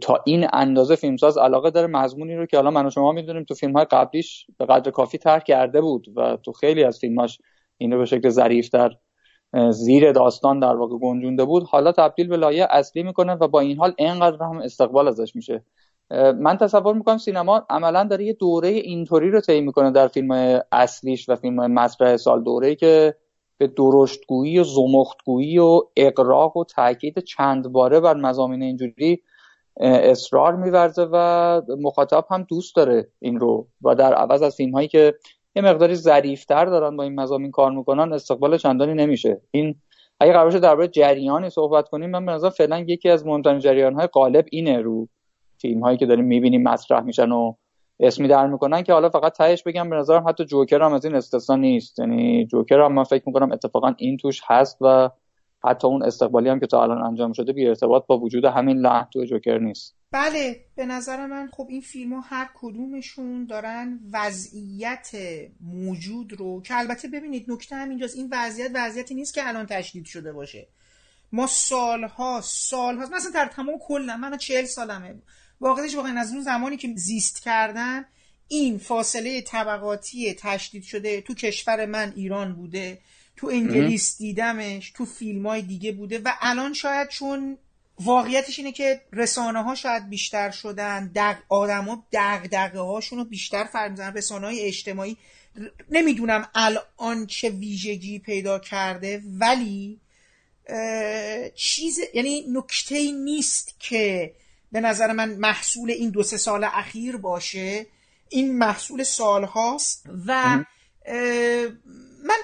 تا این اندازه فیلمساز علاقه داره مضمونی رو که حالا من و شما می‌دونیم تو فیلم های قبلیش به قدر کافی ترک کرده بود و تو خیلی از فیلماش این رو به شکل ظریفتر زیر داستان در واقع گنجونده بود. حالا تبدیل به لایه اصلی می‌کنه و با این حال اینقدر هم استقبال ازش میشه. من تصور می‌کنم سینما عملا داره یه دوره اینطوری رو طی می‌کنه در فیلم اصلیش و فیلم مطرح سال دوره که به درشتگویی و زمختگویی و اقراق و تاکید چند باره بر مزامین اینجوری اصرار میورزه و مخاطب هم دوست داره این رو و در عوض از فیلم هایی که یه مقداری ظریفتر دارن با این مزامین کار می‌کنن استقبال چندانی نمیشه. این اگه قرار درباره جریانی صحبت کنیم من به نظر فعلا یکی از مهمترین جریان های غالب اینه رو فیلم هایی که داریم می‌بینیم مطرح میشن و اسمی در می‌کنن که حالا فقط تهش بگم به نظرم حتی جوکر هم از این استثنا نیست. یعنی جوکر هم من فکر می‌کنم اتفاقا این توش هست و حتی اون استقبالی هم که تا الان انجام شده بی ارتباط با وجود همین لحن تو جوکر نیست. بله به نظر من خب این فیلم ها هر کدومشون دارن وضعیت موجود رو که البته ببینید نکته هم اینجاست این وضعیت وضعیتی نیست که الان تشدید شده باشه. ما سالها سالها مثلا در تمام کلا من چهل سالمه. واقعیش واقعا از اون زمانی که زیست کردن این فاصله طبقاتی تشدید شده تو کشور من ایران بوده تو انگلیس دیدمش تو فیلم های دیگه بوده و الان شاید چون واقعیتش اینه که رسانه ها شاید بیشتر شدن دق آدما دغدغه هاشون رو بیشتر فرق می‌زنن رسانه های اجتماعی نمی‌دونم الان چه ویژگی پیدا کرده ولی چیز یعنی نکته نیست که به نظر من محصول این دو سه سال اخیر باشه. این محصول سال هاست و من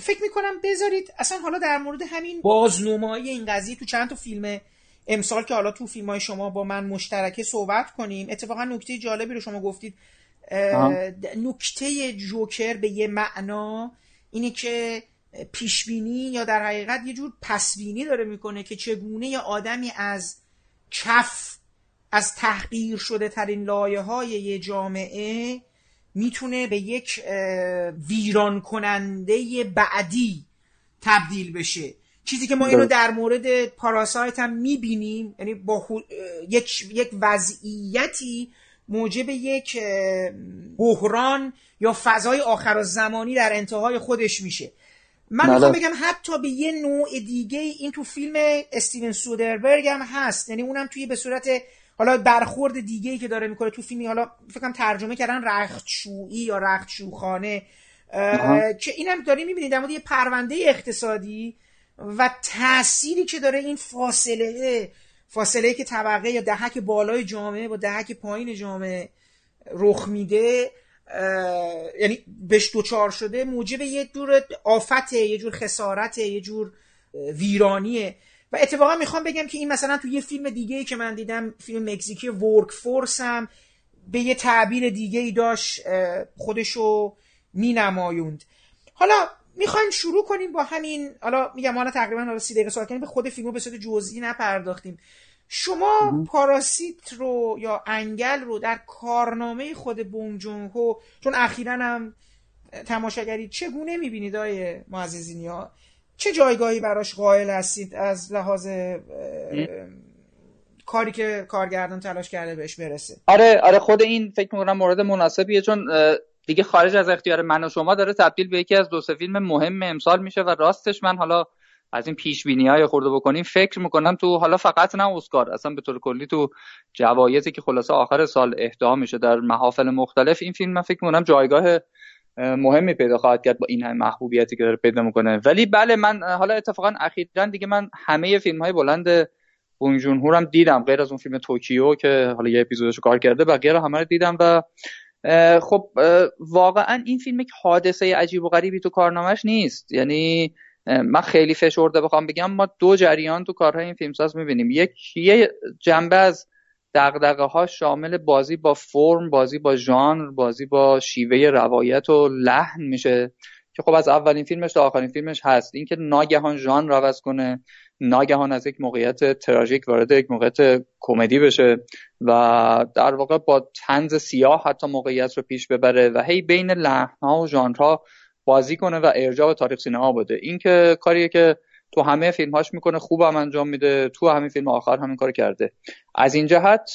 فکر می‌کنم بذارید اصلا حالا در مورد همین بازنمایی این قضیه تو چند تا فیلم امسال که حالا تو فیلم های شما با من مشترکه صحبت کنیم. اتفاقا نکته جالبی رو شما گفتید. نکته جوکر به یه معنا اینه که پیشبینی یا در حقیقت یه جور پسبینی داره می‌کنه که چگونه یه آدمی از کف از تحقیر شده ترین لایه های یه جامعه می‌تونه به یک ویران کننده بعدی تبدیل بشه. چیزی که ما اینو در مورد پاراسایت هم می‌بینیم یعنی با یک, یک وضعیتی موجب یک بحران یا فضای آخر زمانی در انتهای خودش میشه. من. می‌خوام بگم حتی به یه نوع دیگه این تو فیلم استیون سودربرگ هم هست. یعنی اونم توی به صورت حالا برخورد دیگه ای که داره می‌کنه تو فیلمی حالا فکرم ترجمه کردن رختشویی یا رختشوخانه که اینم داری می‌بینید در یه پرونده اقتصادی و تأثیری که داره این فاصله فاصله که طبقه یا دهک بالای جامعه با دهک پایین جامعه رخ میده. یعنی بهش دوچار شده موجب یه جور آفته یه جور خسارته یه جور ویرانیه. و اتفاقا می‌خوام بگم که این مثلا تو یه فیلم دیگه که من دیدم فیلم مکزیکی ورک فورس هم به یه تعبیر دیگه ای داشت خودشو مینمایوند. حالا می‌خوایم شروع کنیم با همین حالا میگم حالا تقریبا حالا سی دقیقه صحبت کنیم به خود فیلمو به صورت جزئی نپرداختیم. شما پاراسیت رو یا انگل رو در کارنامه خود بونگ جون هو چون اخیرا هم تماشاگری چگونه می‌بینید آیه معززینی؟ ها چه جایگاهی براش قائل هستید از لحاظ کاری که کارگردان تلاش کرده بهش برسه؟ آره آره خود این فکر می‌کنم مورد مناسبیه چون دیگه خارج از اختیار من و شما داره تبدیل به یکی از دو سه فیلم مهم امسال میشه و راستش من حالا از این پیش بینی های خورده بکنیم فکر می‌کنم تو حالا فقط نه اسکار اصلا به طور کلی تو جوایزی که خلاصه آخر سال اهدا میشه در محافل مختلف این فیلم من فکر می‌کنم جایگاه مهمی پیدا خواهد کرد با این همه محبوبیتی که داره پیدا می‌کنه. ولی بله من حالا اتفاقا اخیرا دیگه من همه فیلم های بلند بونگ جون دیدم غیر از اون فیلم توکیو که حالا یه اپیزودشو کار کرده بقیه رو همه رو دیدم و خب واقعا این فیلم یک حادثه عجیب و غریبی تو کارنامهش نیست. یعنی من خیلی فشرده بخوام بگم ما دو جریان تو کارهای این فیلمساز می‌بینیم. یک یه جنبه از دقدقه ها شامل بازی با فرم بازی با ژانر بازی با شیوه روایت و لحن میشه که خب از اولین فیلمش تا آخرین فیلمش هست. اینکه ناگهان ژانر عوض کنه ناگهان از یک موقعیت تراژیک وارد یک موقعیت کمدی بشه و در واقع با تنز سیاه حتی موقعیت رو پیش ببره و هی بین لحنها و ژانرها بازی کنه و ارجاع به تاریخ سینما بده. این که کاریه که تو همه فیلمهاش می‌کنه خوب هم انجام میده تو همین فیلم آخر همین کار کرده. از این جهت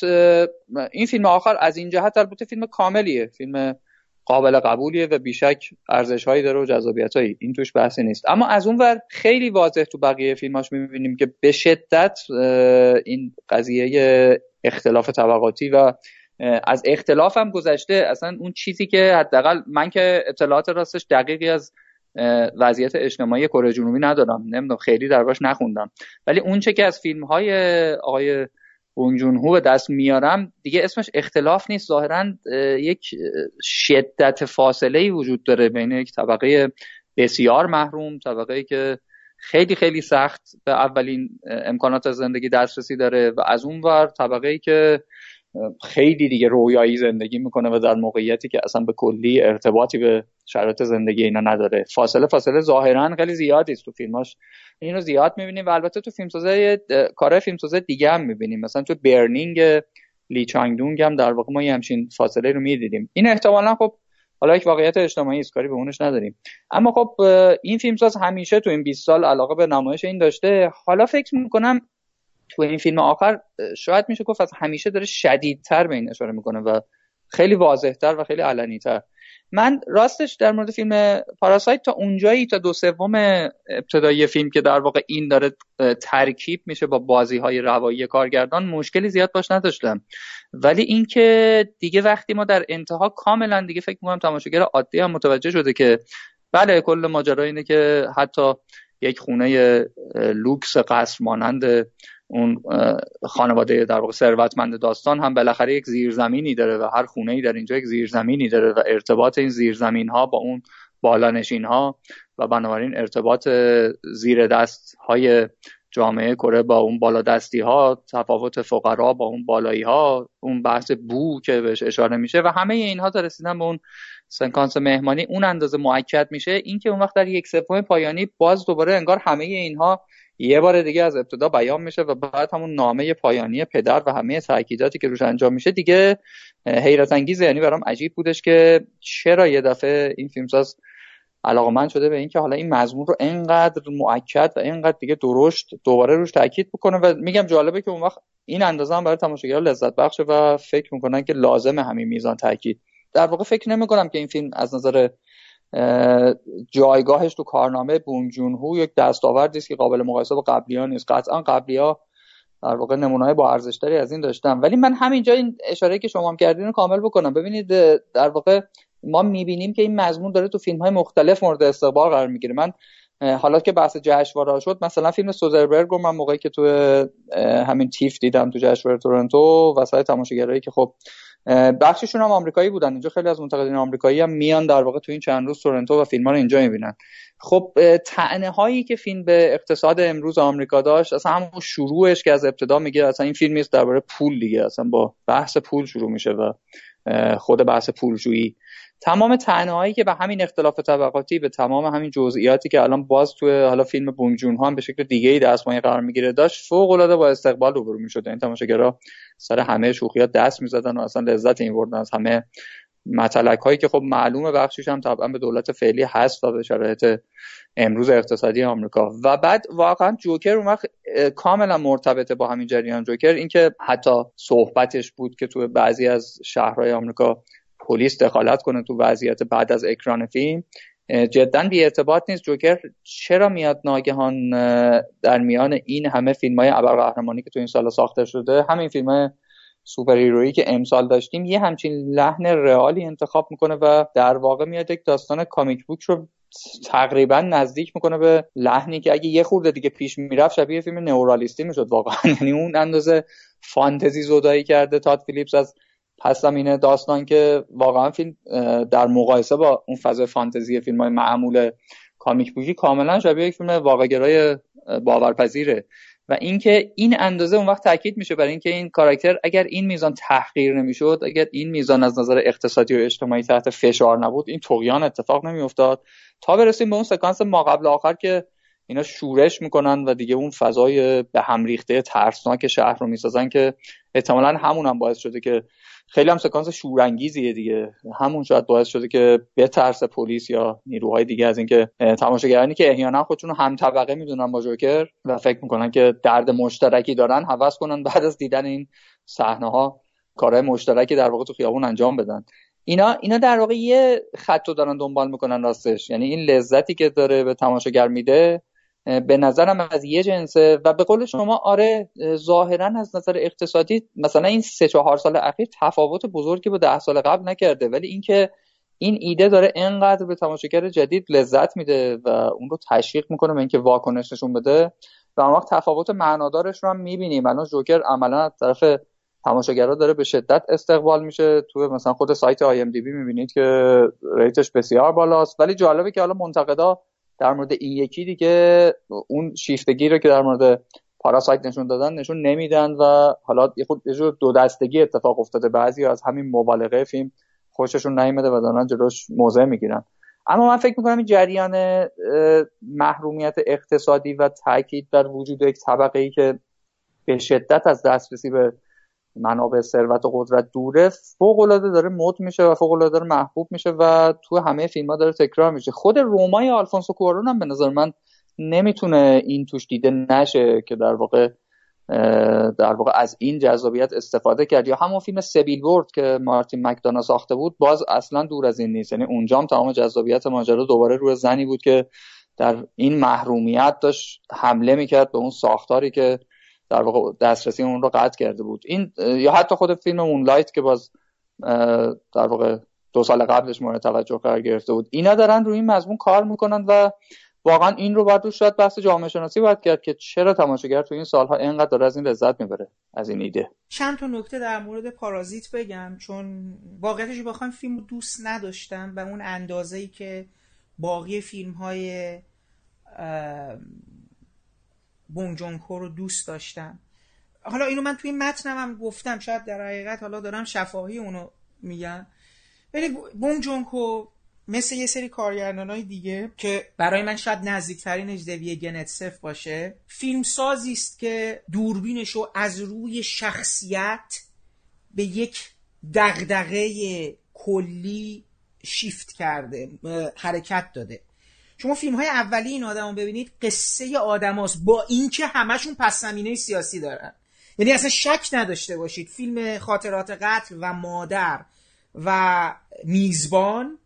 این فیلم آخر از این جهت البته فیلم کاملیه. فیلم قابل قبولیه و بیشک ارزش هایی داره و جذابیت هایی این توش بحثی نیست. اما از اون ور خیلی واضح تو بقیه فیلماش می‌بینیم که به شدت این قضیه اختلاف طبقاتی و از اختلاف هم گذشته. اصلا اون چیزی که حداقل من که اطلاعات راستش دقیقی از وضعیت اجتماعی کره جنوبی ندارم. نمی‌دونم خیلی درباش نخوندم. ولی اون چه که از فیلم های آقای بونجون به دست میارم دیگه اسمش اختلاف نیست. ظاهرا یک شدت فاصله ای وجود داره بین یک طبقه بسیار محروم طبقه ای که خیلی خیلی سخت به اولین امکانات زندگی دسترسی داره و از اون ور طبقه ای که خیلی دیگه رویایی زندگی می‌کنه و در موقعیتی که اصلا به کلی ارتباطی به شرایط زندگی اینا نداره. فاصله فاصله ظاهرا خیلی زیادی است تو فیلماش. اینو زیاد می‌بینیم و البته تو فیلمسازه کار فیلمسازه دیگه هم می‌بینیم. مثلا تو برنینگ لی چانگ هم در واقع ما یه همچین فاصله رو می‌دیدیم. این احتمالا خب حالا یک واقعیت اجتماعی است کاری به اونش نداریم. اما خب این فیلمساز همیشه تو این 20 سال علاقه به نمایش این داشته. حالا فکر می‌کنم تو این فیلم آخر شاید میشه گفت از همیشه داره شدیدتر به این اشاره می‌کنه و خیلی واضحتر و خیلی علنیتر. من راستش در مورد فیلم پاراسایت تا اونجایی تا دو سوم ابتدایی فیلم که در واقع این داره ترکیب میشه با بازی های روایی کارگردان مشکلی زیاد باش نداشتم. ولی اینکه دیگه وقتی ما در انتها کاملا دیگه فکر می‌کنم تماشاگر عادی هم متوجه شده که بله کل ماجرا اینه که حتی یک خونه لوکس قصر مانند اون خانواده در واقع ثروتمند داستان هم بالاخره یک زیرزمینی داره و هر خونه ای در اینجا یک زیرزمینی داره و ارتباط این زیرزمین ها با اون بالانشین ها و بنابراین ارتباط زیر دست های جامعه کره با اون بالا دستی ها تفاوت فقرا با اون بالایی ها اون بحث بو که بهش اشاره میشه و همه اینها تا رسیدن به اون سکانس مهمانی اون اندازه موکد میشه. اینکه اون وقت در یک سوم پایانی باز دوباره انگار همه اینها یه بار دیگه از ابتدا بیان میشه و بعد همون نامه پایانی پدر و همه تاکیداتی که روش انجام میشه دیگه حیرت انگیزه. یعنی برام عجیب بودش که چرا یه دفعه این فیلمساز علاقمند شده به اینکه حالا این مضمون رو انقدر معکد و انقدر دیگه درشت دوباره روش تاکید بکنه و میگم جالبه که اون وقت این اندازه هم برای تماشاگرها لذت بخشه و فکر می‌کنن که لازم همین میزان تاکید در واقع فکر نمی‌کنم که این فیلم از نظر جایگاهش تو کارنامه بونجون هو یک دستاوردی است که قابل مقایسه با قبلی ها نیست. قطعا قبلی ها در واقع نمونه با ارزشتری از این داشتم ولی من همینجا این اشاره که شما کردین رو کامل بکنم. ببینید در واقع ما می‌بینیم که این مضمون داره تو فیلم های مختلف مورد استقبال قرار می‌گیره. من حالا که بحث جشنواره شد مثلا فیلم سوزربرگ رو من موقعی که تو همین تیف دیدم تو جشنواره تورنتو وسط تماشاگرایی که خب بخششون هم آمریکایی بودن. اینجا خیلی از منتقدین آمریکایی هم میان در واقع تو این چند روز تورنتو و فیلم رو اینجا می‌بینن. خب تعنه هایی که فیلم به اقتصاد امروز آمریکا داشت اصلا همون شروعش که از ابتدا میگه اصلا این فیلم نیست درباره پول دیگه اصلا با بحث پول شروع میشه و خود بحث پولجویی. تمام تنهایی که به همین اختلاف طبقاتی به تمام همین جزئیاتی که الان باز توی حالا فیلم بونجون هم به شکل دیگه ای دستمایه قرار می‌گیره داشت فوق العاده با استقبال روبرو می‌شد. این تماشاگرا سر همه شوخی ها دست می‌زدن و اصلا لذت این بردن از همه مطلق هایی که خب معلومه بخشش هم طبعا به دولت فعلی هست و به شرایط امروز اقتصادی آمریکا. و بعد واقعا جوکر اون وقت کاملا مرتبطه با همین جریان جوکر. اینکه حتی صحبتش بود که تو بعضی از شهرهای آمریکا پلیس دخالت کنه تو وضعیت بعد از اکران فیلم. جدا بی ارتباط نیست. جوکر چرا میاد ناگهان در میان این همه فیلم های ابرقهرمانی که تو این سال ساخته شده همین فیلم های سوپر هیرویی که امسال داشتیم یه همچین لحن رئالی انتخاب می‌کنه و در واقع میاد یک داستان کامیک بوک رو تقریبا نزدیک می‌کنه به لحنی که اگه یه خورده دیگه پیش می‌رفت شبیه فیلم نورالیستی می‌شد واقعا. یعنی اون اندازه فانتزی زدایی کرده. تاد فیلیپس از پس زمینه داستان که واقعا فیلم در مقایسه با اون فضای فانتزی فیلم های معمول کامیک بوکی کاملا شبیه یک فیلم واقعگرای باورپذیره. و اینکه این اندازه اون وقت تاکید میشه برای اینکه این کاراکتر اگر این میزان تحقیر نمی‌شد اگر این میزان از نظر اقتصادی و اجتماعی تحت فشار نبود این طغیان اتفاق نمیافتاد. تا برسیم به اون سکانس ما قبل آخر که اینا شورش می‌کنن و دیگه اون فضای به هم ریخته ترسناک شهر رو می‌سازن که احتمالا همون هم باعث شده که خیلی هم سکانس شورانگیزیه دیگه. همون شاید باعث شده که بترس پلیس یا نیروهای دیگه از اینکه تماشاگرانی که احیانا خودشون هم طبقه می‌دونن با جوکر و فکر می‌کنن که درد مشترکی دارن حوض کنن بعد از دیدن این صحنه ها کارهای مشترکی در واقع تو خیابون انجام بدن. اینا اینا در واقع یه خط دارن دنبال می‌کنن راستش. یعنی این لذتی که داره به تماشاگر میده به نظرم از یه جنسه و به قول شما آره ظاهرا از نظر اقتصادی مثلا این سه چهار سال اخیر تفاوت بزرگی با ده سال قبل نکرده ولی اینکه این ایده داره انقدر به تماشاگر جدید لذت میده و اون رو تشویق می‌کنه به اینکه واکنش نشون بده. و اون وقت تفاوت معنادارش رو هم می‌بینیم. الان جوکر عملا از طرف تماشاگرها داره به شدت استقبال میشه. تو مثلا خود سایت آی ام دی بی می‌بینید که ریتش بسیار بالاست. ولی جالبه که حالا منتقدا در مورد این یکی دیگه اون شیفتگی رو که در مورد پاراسایت نشون دادن نشون نمیدن و حالا یه خود یه دو دستگی اتفاق افتاده. بعضی از همین مبالغه فیلم خوششون نیومده و دارن جلوش موضع می‌گیرن. اما من فکر می‌کنم این جریان محرومیت اقتصادی و تاکید بر وجود یک طبقه ای که به شدت از دسترسی به منابع ثروت و قدرت دوره فوق العاده داره مد میشه و فوق العاده داره محبوب میشه و تو همه فیلم ها داره تکرار میشه. خود رومای آلفونسو کوارون هم به نظر من نمی‌تونه این توش دیده نشه که در واقع در واقع از این جذابیت استفاده کرد. یا همون فیلم سبیل بورد که مارتین مکدانا ساخته بود باز اصلا دور از این نیست. یعنی اونجا هم تمام جذابیت ماجرا دوباره روی زنی بود که در این محرومیت داشت حمله می‌کرد به اون ساختاری که در واقع دسترسی اون رو قطع کرده بود. این یا حتی خود فیلم مونلایت که باز در واقع دو سال قبلش مورد توجه قرار گرفته بود اینا دارن روی این مضمون کار می‌کنن و واقعا این رو باید شاید بحث جامعه شناسی باید کرد که چرا تماشاگر تو این سالها اینقدر داره از این لذت می‌بره از این ایده. چند تا نکته در مورد پارازیت بگم چون واقعیتش بخوام فیلم دوست نداشتم به اون اندازه ای که باقی فیلم های بونگ رو دوست داشتم. حالا اینو من توی متنم هم گفتم. شاید در حقیقت حالا دارم شفاهی اونو میگم. ولی بونگ جونکو مثل یه سری کارگردان های دیگه که برای من شاید نزدیکترینش دویه گنتسف باشه فیلم است که دوربینش رو از روی شخصیت به یک دغدغه کلی شیفت کرده حرکت داده. شما فیلم های اولی این آدم ببینید قصه آدم با اینکه همشون پس زمینه سیاسی دارن. یعنی اصلا شک نداشته باشید. فیلم خاطرات قتل و مادر و میزبان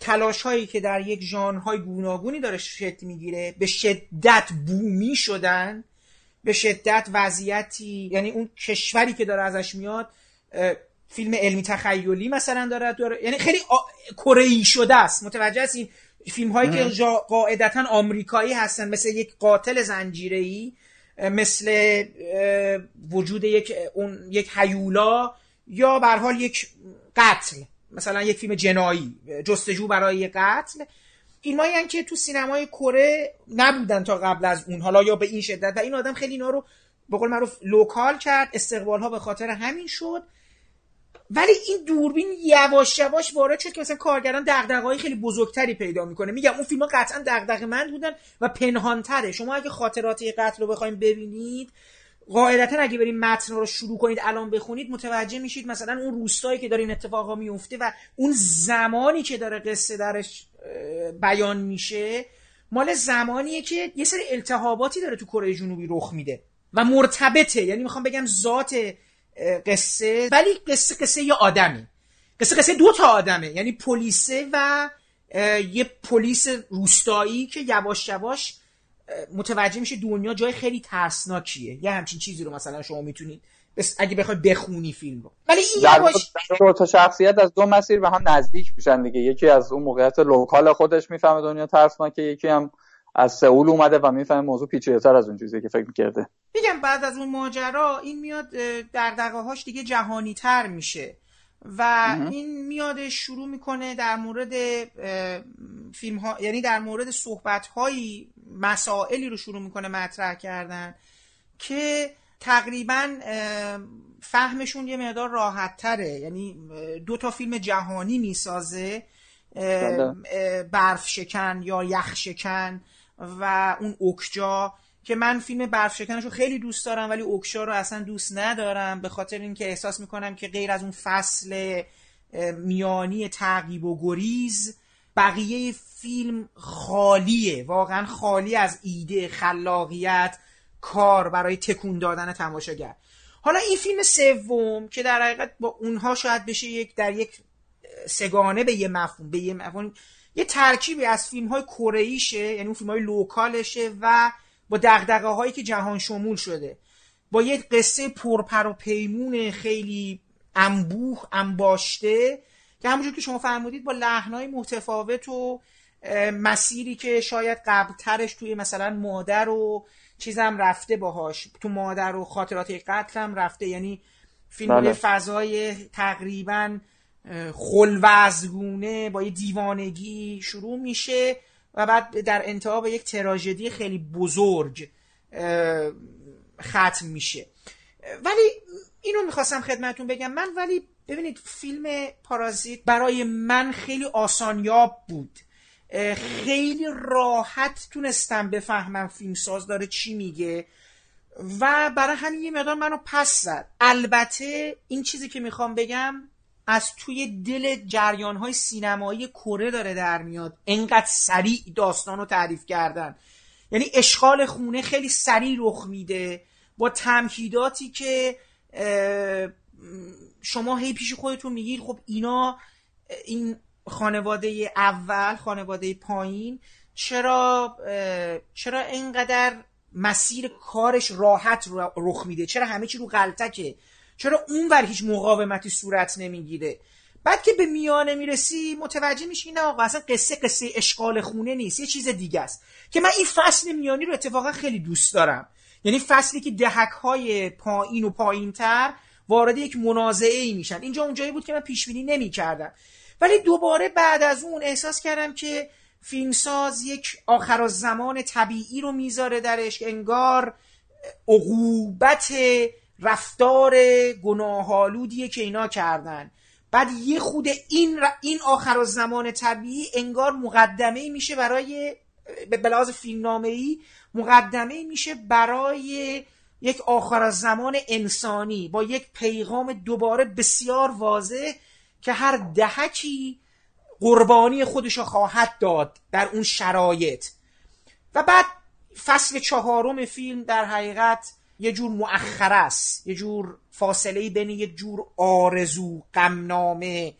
تلاش هایی که در یک ژانرهای گوناگونی داره شکل می‌گیره به شدت بومی شدن به شدت وضعیتی یعنی اون کشوری که داره ازش میاد فیلم علمی تخیلی مثلا داره, داره یعنی خیلی کره ای شده است. متوجه است این فیلم هایی که قاعدتا آمریکایی هستن مثل یک قاتل زنجیره ای مثل وجود یک اون یک هیولا یا به حال یک قتل. مثلا یک فیلم جنایی جستجو برای قتل. فیلمایی که تو سینمای کره نبودن تا قبل از اون حالا یا به این شدت. و این آدم خیلی اینا رو به قول معروف لوکال کرد استقبال ها به خاطر همین شد. ولی این دوربین یواش یواش وارد شد که مثلا کارگران دغدغه‌های خیلی بزرگتری پیدا می‌کنه. میگم اون فیلم ها قطعا دغدغه من بودن و پنهانتره. شما اگه خاطرات قتل رو بخواید ببینید قاعدتا اگه بریم متن رو شروع کنید الان بخونید متوجه میشید مثلا اون روستایی که داره این اتفاقا میفته و اون زمانی که داره قصه درش بیان میشه مال زمانیه که یه سری التهاباتی داره تو کره جنوبی رخ میده و مرتبطه. یعنی می‌خوام بگم ذات قصه ولی قصه قصه یه آدمی قصه قصه دو تا آدمه. یعنی پلیسه و یه پلیس روستایی که یواش یواش متوجه میشه دنیا جای خیلی ترسناکیه. یه همچین چیزی رو مثلا شما می‌تونید اگه بخوای بخونی فیلم رو. ولی این دو تا شخصیت از دو مسیر به هم نزدیک میشن دیگه. یکی از اون موقعیت لوکال خودش می‌فهمه دنیا ترسناکه یکی هم از سئول اومده و می‌فهمه موضوع پیچیده‌تر از اون چیزی که فکر می‌کرده. میگم بعد از اون ماجرا این میاد در هاش دیگه جهانی تر میشه و این میاد شروع می‌کنه در مورد فیلم ها یعنی در مورد صحبت هایی مسائلی رو شروع می‌کنه مطرح کردن که تقریبا فهمشون یه مقدار راحت تره یعنی دو تا فیلم جهانی می‌سازه بله. برف شکن یا یخ شکن و اون اوکجا که من فیلم برف شکنش رو خیلی دوست دارم ولی اوکشا رو اصلا دوست ندارم به خاطر اینکه احساس می‌کنم که غیر از اون فصل میانی تعقیب و گریز بقیه فیلم خالیه واقعا خالی از ایده خلاقیت کار برای تکون دادن تماشاگر. حالا این فیلم سوم که در حقیقت با اونها شاید بشه یک در یک سگانه به یه مفهوم به یه مفهوم. یه ترکیبی از فیلم های کره یعنی اون فیلم های لوکالشه و با دغدغه هایی که جهان شمول شده. با یه قصه پرپر و پیمون خیلی انبوه انباشته که همونجور که شما فرمودید با لحنهای متفاوت و مسیری که شاید قبلترش توی مثلا مادر و چیزم رفته باهاش. تو مادر و خاطرات قتل هم رفته یعنی فیلم بله. فضای تقریبا خلوزگونه با یه دیوانگی شروع میشه و بعد در انتها به یک تراژدی خیلی بزرگ ختم میشه. ولی اینو می‌خواستم خدمتون بگم. من ولی ببینید فیلم پارازیت برای من خیلی آسانیاب بود. خیلی راحت تونستم بفهمم فیلمساز داره چی میگه و برای همین یه مقدار منو پس زد. البته این چیزی که می‌خوام بگم از توی دل جریان های سینمایی کره داره در میاد. انقدر سریع داستان رو تعریف کردن. یعنی اشغال خونه خیلی سریع رخ میده. با تمهیداتی که شما هی پیش خودتون میگید خب اینا این خانواده اول خانواده پایین چرا چرا اینقدر مسیر کارش راحت رخ میده؟ چرا همه چی رو غلطکه؟ چرا اون بر هیچ مقاومتی صورت نمی‌گیره؟ بعد که به میانه می‌رسی متوجه میشی نه آقا اصلا قصه قصه اشغال خونه نیست یه چیز دیگه است. که من این فصل میانی رو اتفاقا خیلی دوست دارم. یعنی فصلی که دهک های پایین و پایین تر وارد یک منازعه ای میشن. اینجا اونجایی بود که من پیش بینی نمی‌کردم. ولی دوباره بعد از اون احساس کردم که فیلمساز یک آخر زمان طبیعی رو می‌ذاره درش انگار عقوبت رفتار گناهالودیه که اینا کردن. بعد یه خود این این آخر زمان طبیعی انگار مقدمه میشه برای به لحاظ فیلمنامه ای مقدمه میشه برای یک آخر زمان انسانی با یک پیغام دوباره بسیار واضح که هر دهکی قربانی خودشو خواهد داد در اون شرایط. و بعد فصل چهارم فیلم در حقیقت یه جور مؤخره است. یه جور فاصله بین یه جور آرزو غمنامه.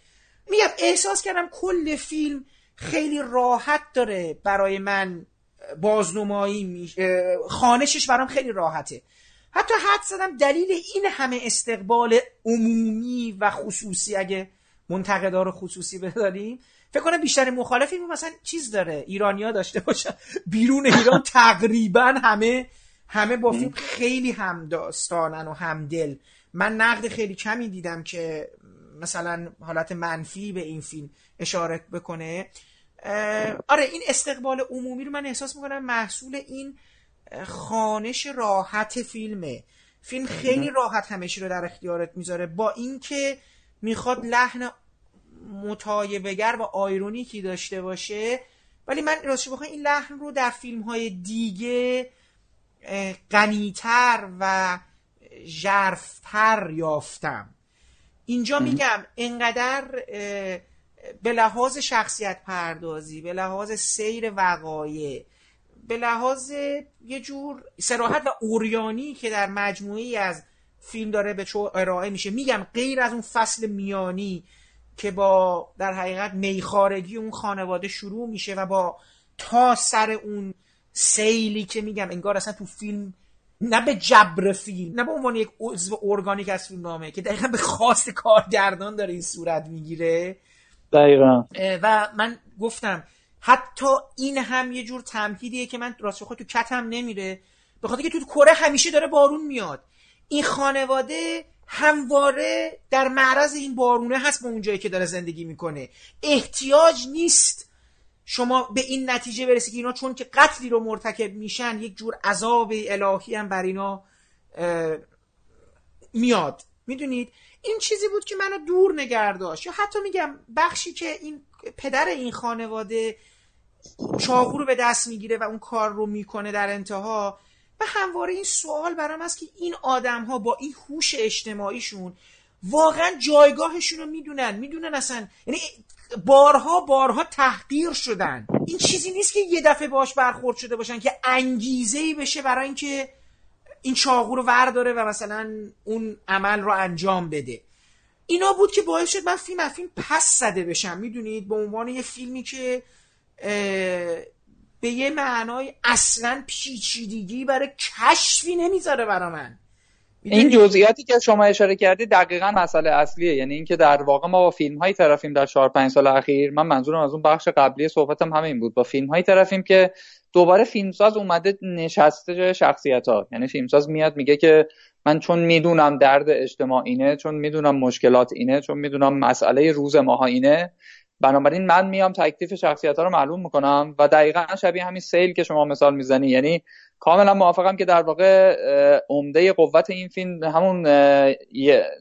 میگم احساس کردم کل فیلم خیلی راحت داره برای من بازنمایی می... خانشش برام خیلی راحته. حتی حد زدم دلیل این همه استقبال عمومی و خصوصی اگه منتقدار خصوصی بداریم فکر کنم بیشتر مخالف این مثلا چیز داره ایرانیا داشته باشن. بیرون ایران تقریبا همه همه با فیلم خیلی هم داستانن و هم دل من نقد خیلی کمی دیدم که مثلا حالت منفی به این فیلم اشاره بکنه. آره این استقبال عمومی رو من احساس می‌کنم محصول این خانش راحت فیلمه. فیلم خیلی راحت همشی رو در اختیارت می‌ذاره. با اینکه می‌خواد لحن متایبگر و آیرونیکی داشته باشه ولی من راستش بخوام این لحن رو در فیلم های دیگه غنیتر و ژرفتر یافتم. اینجا میگم انقدر به لحاظ شخصیت پردازی به لحاظ سیر وقایع به لحاظ یه جور سراحت و اوریانی که در مجموعی از فیلم داره به ارائه میشه میگم غیر از اون فصل میانی که با در حقیقت میخارگی اون خانواده شروع میشه و با تا سر اون سیلی که میگم انگار اصلا تو فیلم نه به جبر فیلم نه به عنوان یک عضو ارگانیک از فیلم نامه که دقیقا به خواست کارگردان داره این صورت می‌گیره. دقیقا. و من گفتم حتی این هم یه جور تمهیدیه که من راست خود تو کتم نمیره. به خاطر که تو کره همیشه داره بارون میاد. این خانواده همواره در معرض این بارونه هست به اون جایی که داره زندگی می‌کنه. احتیاج نیست شما به این نتیجه برسید که اینا چون که قتلی رو مرتکب میشن یک جور عذاب الهی هم بر اینا میاد. می‌دونید؟ این چیزی بود که منو دور نگه داشت. یا حتی میگم بخشی که این پدر این خانواده چاقو رو به دست می‌گیره و اون کار رو می‌کنه در انتها و همواره این سوال برام هست که این آدم ها با این هوش اجتماعیشون واقعا جایگاهشون رو می‌دونن. می‌دونن اصلا یعنی بارها بارها تحقیر شدن. این چیزی نیست که یه دفعه باش برخورد شده باشن که انگیزه ای بشه برای اینکه این چاقو رو ورداره و مثلا اون عمل رو انجام بده. اینا بود که باعث شد من فیلم فیلم پس زده بشم. می‌دونید؟ به عنوان یه فیلمی که به یه معنای اصلا پیچیدگی برای کشفی نمی‌ذاره برا من. این جزئیاتی که شما اشاره کردی دقیقا مسئله اصلیه. یعنی اینکه در واقع ما با فیلم هایی طرفیم در 4 5 سال اخیر. من منظورم از اون بخش قبلی صحبتم همین بود. با فیلم هایی طرفیم که دوباره فیلمساز اومده نشسته شخصیت ها یعنی فیلمساز میاد میگه که من چون می‌دونم درد اجتماع اینه چون می‌دونم مشکلات اینه چون می‌دونم مسئله روز ماها اینه بنابراین من میام تکلیف شخصیت ها رو معلوم می‌کنم و دقیقا شبیه همین سیل که شما مثال می‌زنی. یعنی کاملا موافقم که در واقع عمده قوت این فیلم همون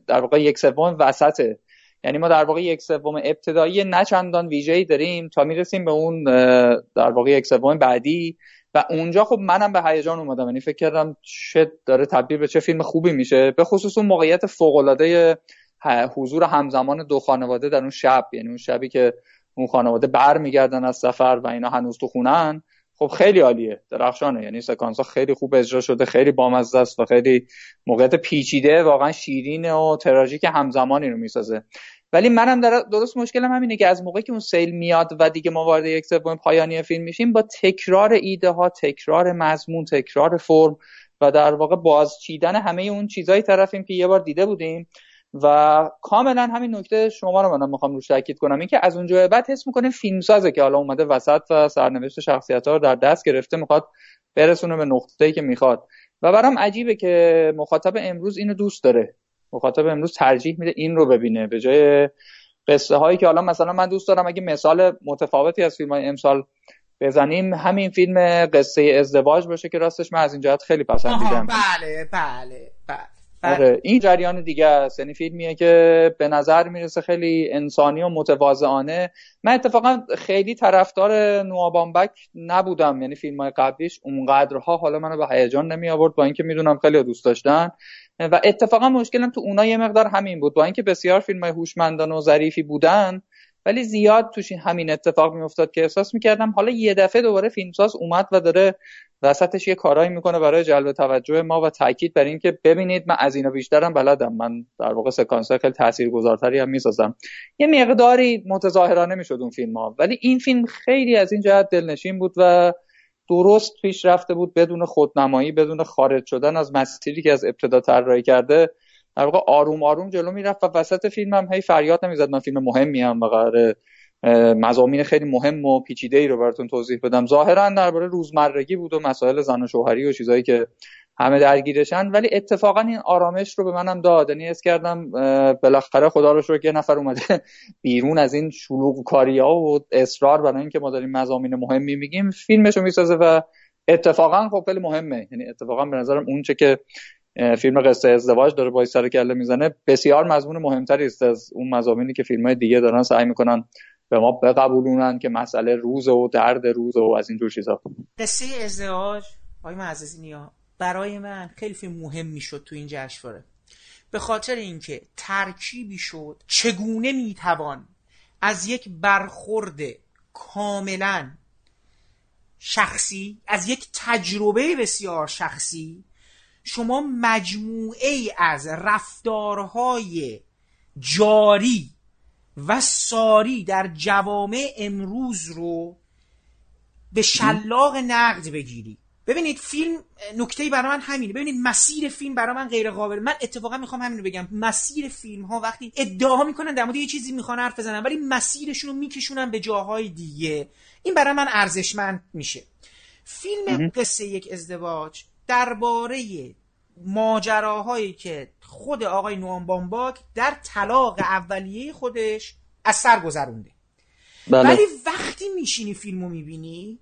در واقع یک سوم وسطه. یعنی ما در واقع یک سوم ابتدایی نه چندان ویژه‌ای داریم تا می‌رسیم به اون در واقع یک سوم بعدی. و اونجا خب منم به هیجان اومدم. یعنی فکر کردم چه داره تبدیل به چه فیلم خوبی میشه. به خصوص اون موقعیت فوق العاده حضور همزمان دو خانواده در اون شب یعنی اون شبی که اون خانواده برمیگردن از سفر و اینا هنوز تو خونن خب خیلی عالیه درخشانه. یعنی سکانس ها خیلی خوب اجرا شده خیلی بامزه است و خیلی موقعیت پیچیده واقعا شیرین و تراژیک همزمانی رو می‌سازه. ولی منم در درست مشکلم همینه که از موقعی که اون سیل میاد و دیگه ما وارد یک سوم پایانی فیلم میشیم با تکرار ایده ها تکرار مضمون تکرار فرم و در واقع بازچیدن همه اون چیزایی طرفیم که یه بار دیده بودیم و کاملا همین نکته شما رو منم می‌خوام روش تاکید کنم. اینکه از اونجا بعد حس می‌کنه فیلمسازه که حالا اومده وسط و سرنوشت شخصیت ها رو در دست گرفته می‌خواد برسونه به نقطه‌ای که می‌خواد. و برام عجیبه که مخاطب امروز اینو دوست داره. مخاطب امروز ترجیح میده این رو ببینه. به جای قصه هایی که حالا مثلا من دوست دارم اگه مثال متفاوتی از فیلم های امسال بزنیم همین فیلم قصه ازدواج باشه که راستش من از این جهت خیلی پسندیدم. بله بله. آره این جریان دیگه است. یعنی فیلمیه که به نظر می‌رسه خیلی انسانی و متواضعانه. من اتفاقا خیلی طرفدار نوابامبک نبودم. یعنی فیلم های قبلیش اونقدرها حالا منو به هیجان نمی آورد با اینکه می‌دونم خیلی دوست داشتن. و اتفاقا مشکلم تو اونا یه مقدار همین بود. با اینکه بسیار فیلم های هوشمندانه و ظریفی بودن ولی زیاد توش همین اتفاق میافتاد که احساس می‌کردم حالا یه دفعه دوباره فیلمساز اومد و داره وسطش یه کارایی می‌کنه برای جلب توجه ما و تاکید بر اینکه ببینید من از اینا بیشترم بلدم. من در واقع سکانس خیلی تاثیرگذارتری هم می‌سازم. یه مقداری متظاهرانه می‌شد اون فیلم ها ولی این فیلم خیلی از این جهت دلنشین بود و درست پیش رفته بود بدون خودنمایی بدون خارج شدن از مسیری که از ابتدا طراحی کرده. در واقع آروم آروم جلو می‌رفت و وسط فیلم هم هی فریاد نمی‌زد من فیلم مهمی هم و مزامین خیلی مهم و پیچیده ای رو براتون توضیح بدم. ظاهرا درباره روزمرگی بود و مسائل زن و شوهری و چیزایی که همه درگیرشن ولی اتفاقا این آرامش رو به منم داد. یعنی اس کردم بالاخره خدا رو شکر یه نفر اومده بیرون از این شلوغ کاری ها و اصرار برای اینکه ما داریم مزامین مهمی میگیم فیلمش رو می‌سازه و اتفاقا خب خیلی مهمه. یعنی اتفاقا به نظرم اون چه که فیلم قصه ازدواج داره با سر کله می‌زنه بسیار مضمون مهمتری است از اون مزامینی که فیلم های دیگه دارن سعی می‌کنن به ما بقبولونن که مسئله روز و درد روز و از اینجور چیزا. قصه ازدواج آقای معززی برای من خیلی مهم می‌شد تو این جشنواره. به خاطر اینکه ترکیبی شد چگونه می‌توان از یک برخورد کاملا شخصی از یک تجربه بسیار شخصی شما مجموعه ای از رفتارهای جاری و ساری در جوامع امروز رو به شلاق نقد بگیری. ببینید فیلم نکته برای من همینه. ببینید مسیر فیلم برای من غیر قابل من اتفاقا می‌خوام همین رو بگم. مسیر فیلم ها وقتی ادعا می‌کنن در مورد یه چیزی می‌خوان حرف بزنن ولی مسیرشون رو میکشونن به جاهای دیگه. این برای من ارزشمند میشه. فیلم قصه یک ازدواج درباره ماجراهایی که خود آقای نوام بامباک در طلاق اولیه خودش از سر گذرونده. بله. ولی وقتی میشینی فیلمو می‌بینی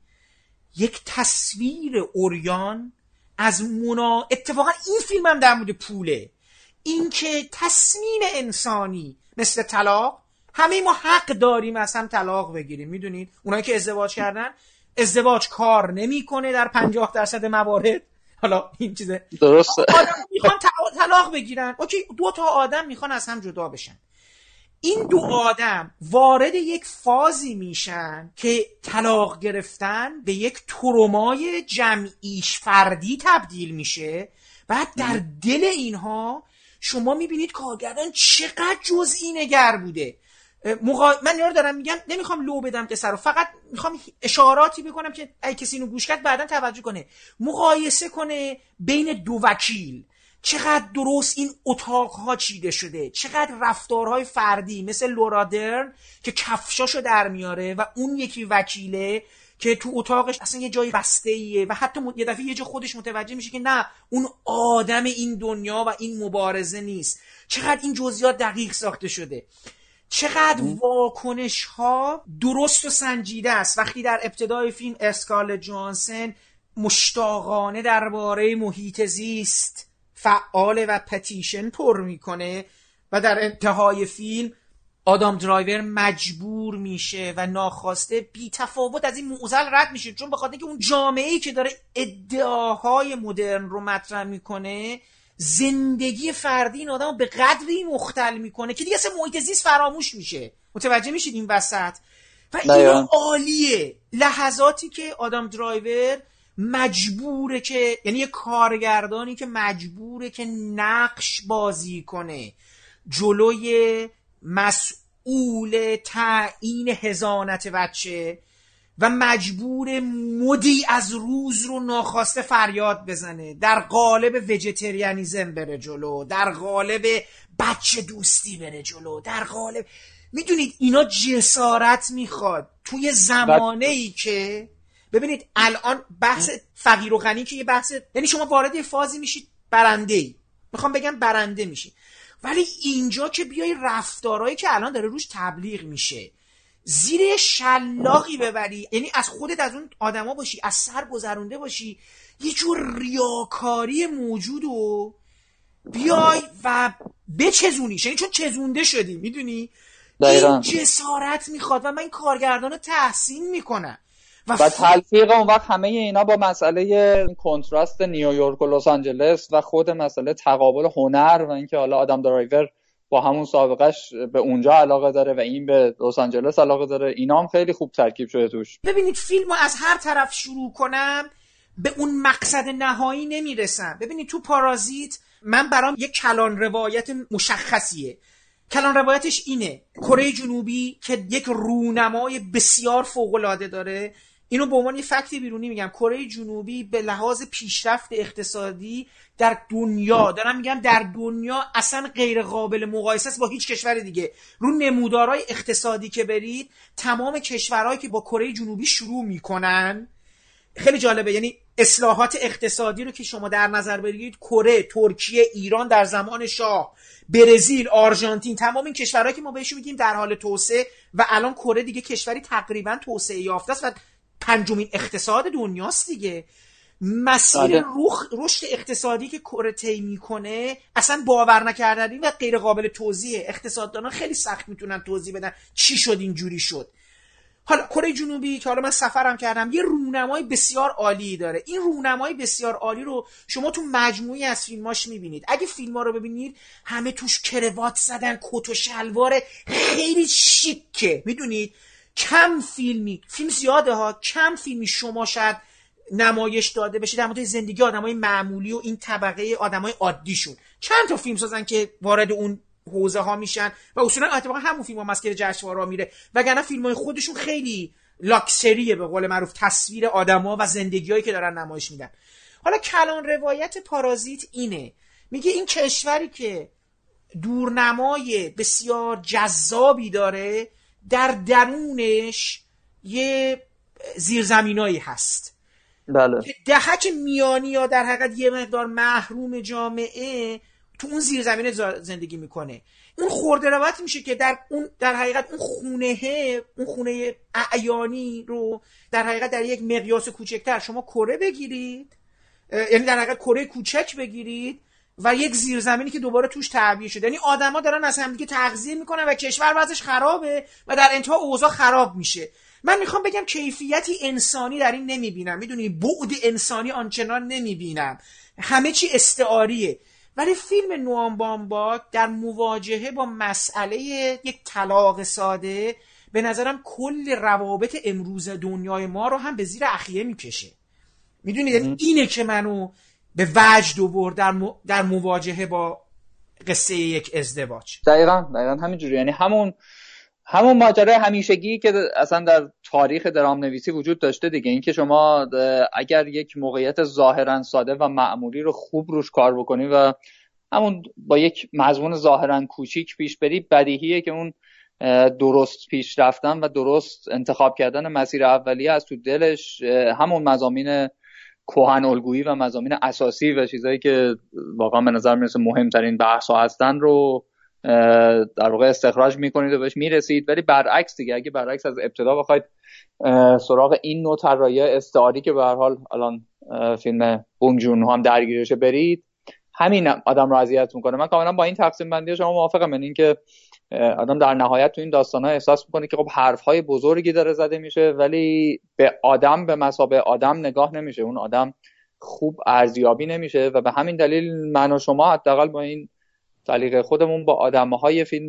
یک تصویر اوریان از منا اتفاقا این فیلم هم در مورد پوله. اینکه تصمیم انسانی مثل طلاق همه ما حق داریم از هم طلاق بگیریم. می‌دونید؟ اونایی که ازدواج کردن ازدواج کار نمی‌کنه در پنجاه درصد موارد. حالا این چیزه. درسته. آدم می‌خوان طلاق بگیرن. اوکی دو تا آدم می‌خوان از هم جدا بشن. این دو آدم وارد یک فازی میشن که طلاق گرفتن به یک ترومای جمعیش فردی تبدیل میشه بعد در دل اینها شما می‌بینید کارگردان چقدر جزئی نگر بوده. مقا... من رو دارم میگم نمی‌خوام لو بدم که رو فقط می‌خوام اشاراتی بکنم که ای کسی اینو گوش کرد بعدا توجه کنه. مقایسه کنه بین دو وکیل. چقدر درست این اتاقها چیده شده؟ چقدر رفتارهای فردی مثل لورادرن که کفشاشو در میاره و اون یکی وکیله که تو اتاقش اصلا یه جای بسته ایه و حتی یه دفعه یه جا خودش متوجه میشه که نه اون آدم این دنیا و این مبارزه نیست. چقدر این جزئیات دقیق ساخته شده؟ چقدر واکنش ها درست و سنجیده است. وقتی در ابتدای فیلم اسکارلت جوهانسن مشتاقانه درباره محیط زیست فعال و petition پر می‌کنه و در انتهای فیلم آدام درایور مجبور میشه و ناخواسته بی تفاوت از این معضل رد میشه. چون بخاطر که اون جامعه ای که داره ادعاهای مدرن رو مطرح می‌کنه زندگی فردی این آدم به قدری مختل می‌کنه که دیگه اصلا محیط زیست فراموش میشه. متوجه میشید این وسط؟ و این عالیه. لحظاتی که آدم درایور مجبوره که یعنی یه کارگردانی که مجبوره که نقش بازی کنه. جلوی مسئول تعیین هزانت بچه. و مجبور مدی از روز رو ناخواسته فریاد بزنه. در قالب وجتریانیزم بره جلو. در قالب بچه دوستی بره جلو. در قالب می‌دونید اینا جسارت می‌خواد. توی زمانه ای که ببینید الان بحث فقیر و غنی که یه بحث یعنی شما وارد یه فازی میشید برنده ای می‌خوام بگم برنده میشی ولی اینجا که بیای رفتارهایی که الان داره روش تبلیغ میشه. زیر شلاقی ببری. یعنی از خودت از اون آدما باشی از سر گذرونده باشی. یه جور ریاکاری موجود و بیای و بچزونیش. یعنی چون چزونده شدی می‌دونی؟ این جسارت می‌خواد و من این کارگردان رو تحسین می‌کنم. و, و تلفیق اون وقت همه اینا با مسئله کنتراست نیویورک و لس آنجلس و خود مسئله تقابل هنر و اینکه حالا آدم درایور با همون سابقش به اونجا علاقه داره و این به لس آنجلس علاقه داره. اینا هم خیلی خوب ترکیب شده توش. ببینید فیلمو از هر طرف شروع کنم به اون مقصد نهایی نمی‌رسم. ببینید تو پارازیت من برام یک کلان روایت مشخصیه. کلان روایتش اینه. کره جنوبی که یک رونمای بسیار فوقالعاده داره اینو به عنوان یه فکت بیرونی میگم. کره جنوبی به لحاظ پیشرفت اقتصادی در دنیا دارم میگم در دنیا اصلا غیر قابل مقایسه است با هیچ کشور دیگه. رو نمودارهای اقتصادی که برید تمام کشورهایی که با کره جنوبی شروع می‌کنن خیلی جالبه. یعنی اصلاحات اقتصادی رو که شما در نظر بگیرید کره ترکیه ایران در زمان شاه برزیل آرژانتین تمام این کشورهایی که ما بهشون میگیم در حال توسعه و الان کره دیگه کشوری تقریبا توسعه یافته است و پنجمین اقتصاد دنیاست دیگه. مسیر بله. رشد اقتصادی که کره طی می‌کنه اصلا باور نکردنی و غیر قابل توضیحه. اقتصاددانان خیلی سخت می‌تونن توضیح بدن چی شد اینجوری شد. حالا کره جنوبی که حالا من سفرم کردم یه رونمای بسیار عالی داره. این رونمای بسیار عالی رو شما تو مجموعی از فیلماش می‌بینید. اگه فیلم ها رو ببینید همه توش کروات زدن کت و شلوار خیلی شیکه. می‌دونید؟ کم فیلمی فیلم زیاده ها کم فیلمی شما شاید نمایش داده بشه در مورد زندگی آدمای معمولی و این طبقه آدمای عادیشون. چند تا فیلم سازن که وارد اون حوزه ها میشن و اصولا اتفاقا همون فیلم ها مسکر جشنواره میره. وگرنه فیلم های خودشون خیلی لاکسریه به قول معروف تصویر آدما و زندگیهایی که دارن نمایش میدن. حالا کلان روایت پارازیت اینه. میگه این کشوری که دورنمای بسیار جذابی داره در درونش یه زیرزمینایی هست. بله. دهک میانی یا در حقیقت یه مقدار محروم جامعه تو اون زیرزمینه زندگی می‌کنه. اون خورده روایت میشه که در اون در حقیقت اون خونه اون خونه اعیانی رو در حقیقت در یک مقیاس کوچکتر شما کره بگیرید یعنی در حقیقت کره کوچک بگیرید و یک زیرزمینی که دوباره توش تعبیه شده. یعنی آدما دارن از همدیگه تغذیه می‌کنن و کشور وضعش خرابه و در انتها اوضاع خراب میشه. من می‌خوام بگم کیفیتی انسانی در این نمی‌بینم. می‌دونی بعد انسانی آنچنان نمی‌بینم. همه چی استعاریه. ولی فیلم نوام بامبا در مواجهه با مسئله یک طلاق ساده به نظرم کل روابط امروز دنیای ما رو هم به زیر اخیه می‌کشه. می‌دونید یعنی اینه که منو به وجد آورد در, در مواجهه با قصه یک ازدواج. دقیقا دقیقا همینجوری. یعنی همون همون ماجرای همیشگی که اصلا در تاریخ درام نویسی وجود داشته دیگه. اینکه شما اگر یک موقعیت ظاهرا ساده و معمولی رو خوب روش کار بکنی و همون با یک مضمون ظاهرا کوچیک پیش بری بدیهیه که اون درست پیش رفتن و درست انتخاب کردن مسیر اولیه از تو دلش همون مزامین کوهن الگویی و مزامین اساسی و چیزهایی که واقعا به نظر می‌رسه مهمترین بحث ها هستن رو در واقع استخراج می‌کنید و بهش می‌رسید. ولی برعکس دیگه اگه برعکس از ابتدا بخواید سراغ این نوع طراحی استعاری که به هر حال الان فیلم بونجون هم درگیرشه برید همین آدم رو اذیت می‌کنه من کاملا با این تقسیم بندی شما موافقم. یعنی اینکه آدم در نهایت تو این داستان ها احساس می‌کنه که خب حرف های بزرگی داره زده میشه ولی به آدم به مسابه آدم نگاه نمیشه. اون آدم خوب ارزیابی نمیشه و به همین دلیل من و شما حداقل با این سلیقه خودمون با آدم های فیلم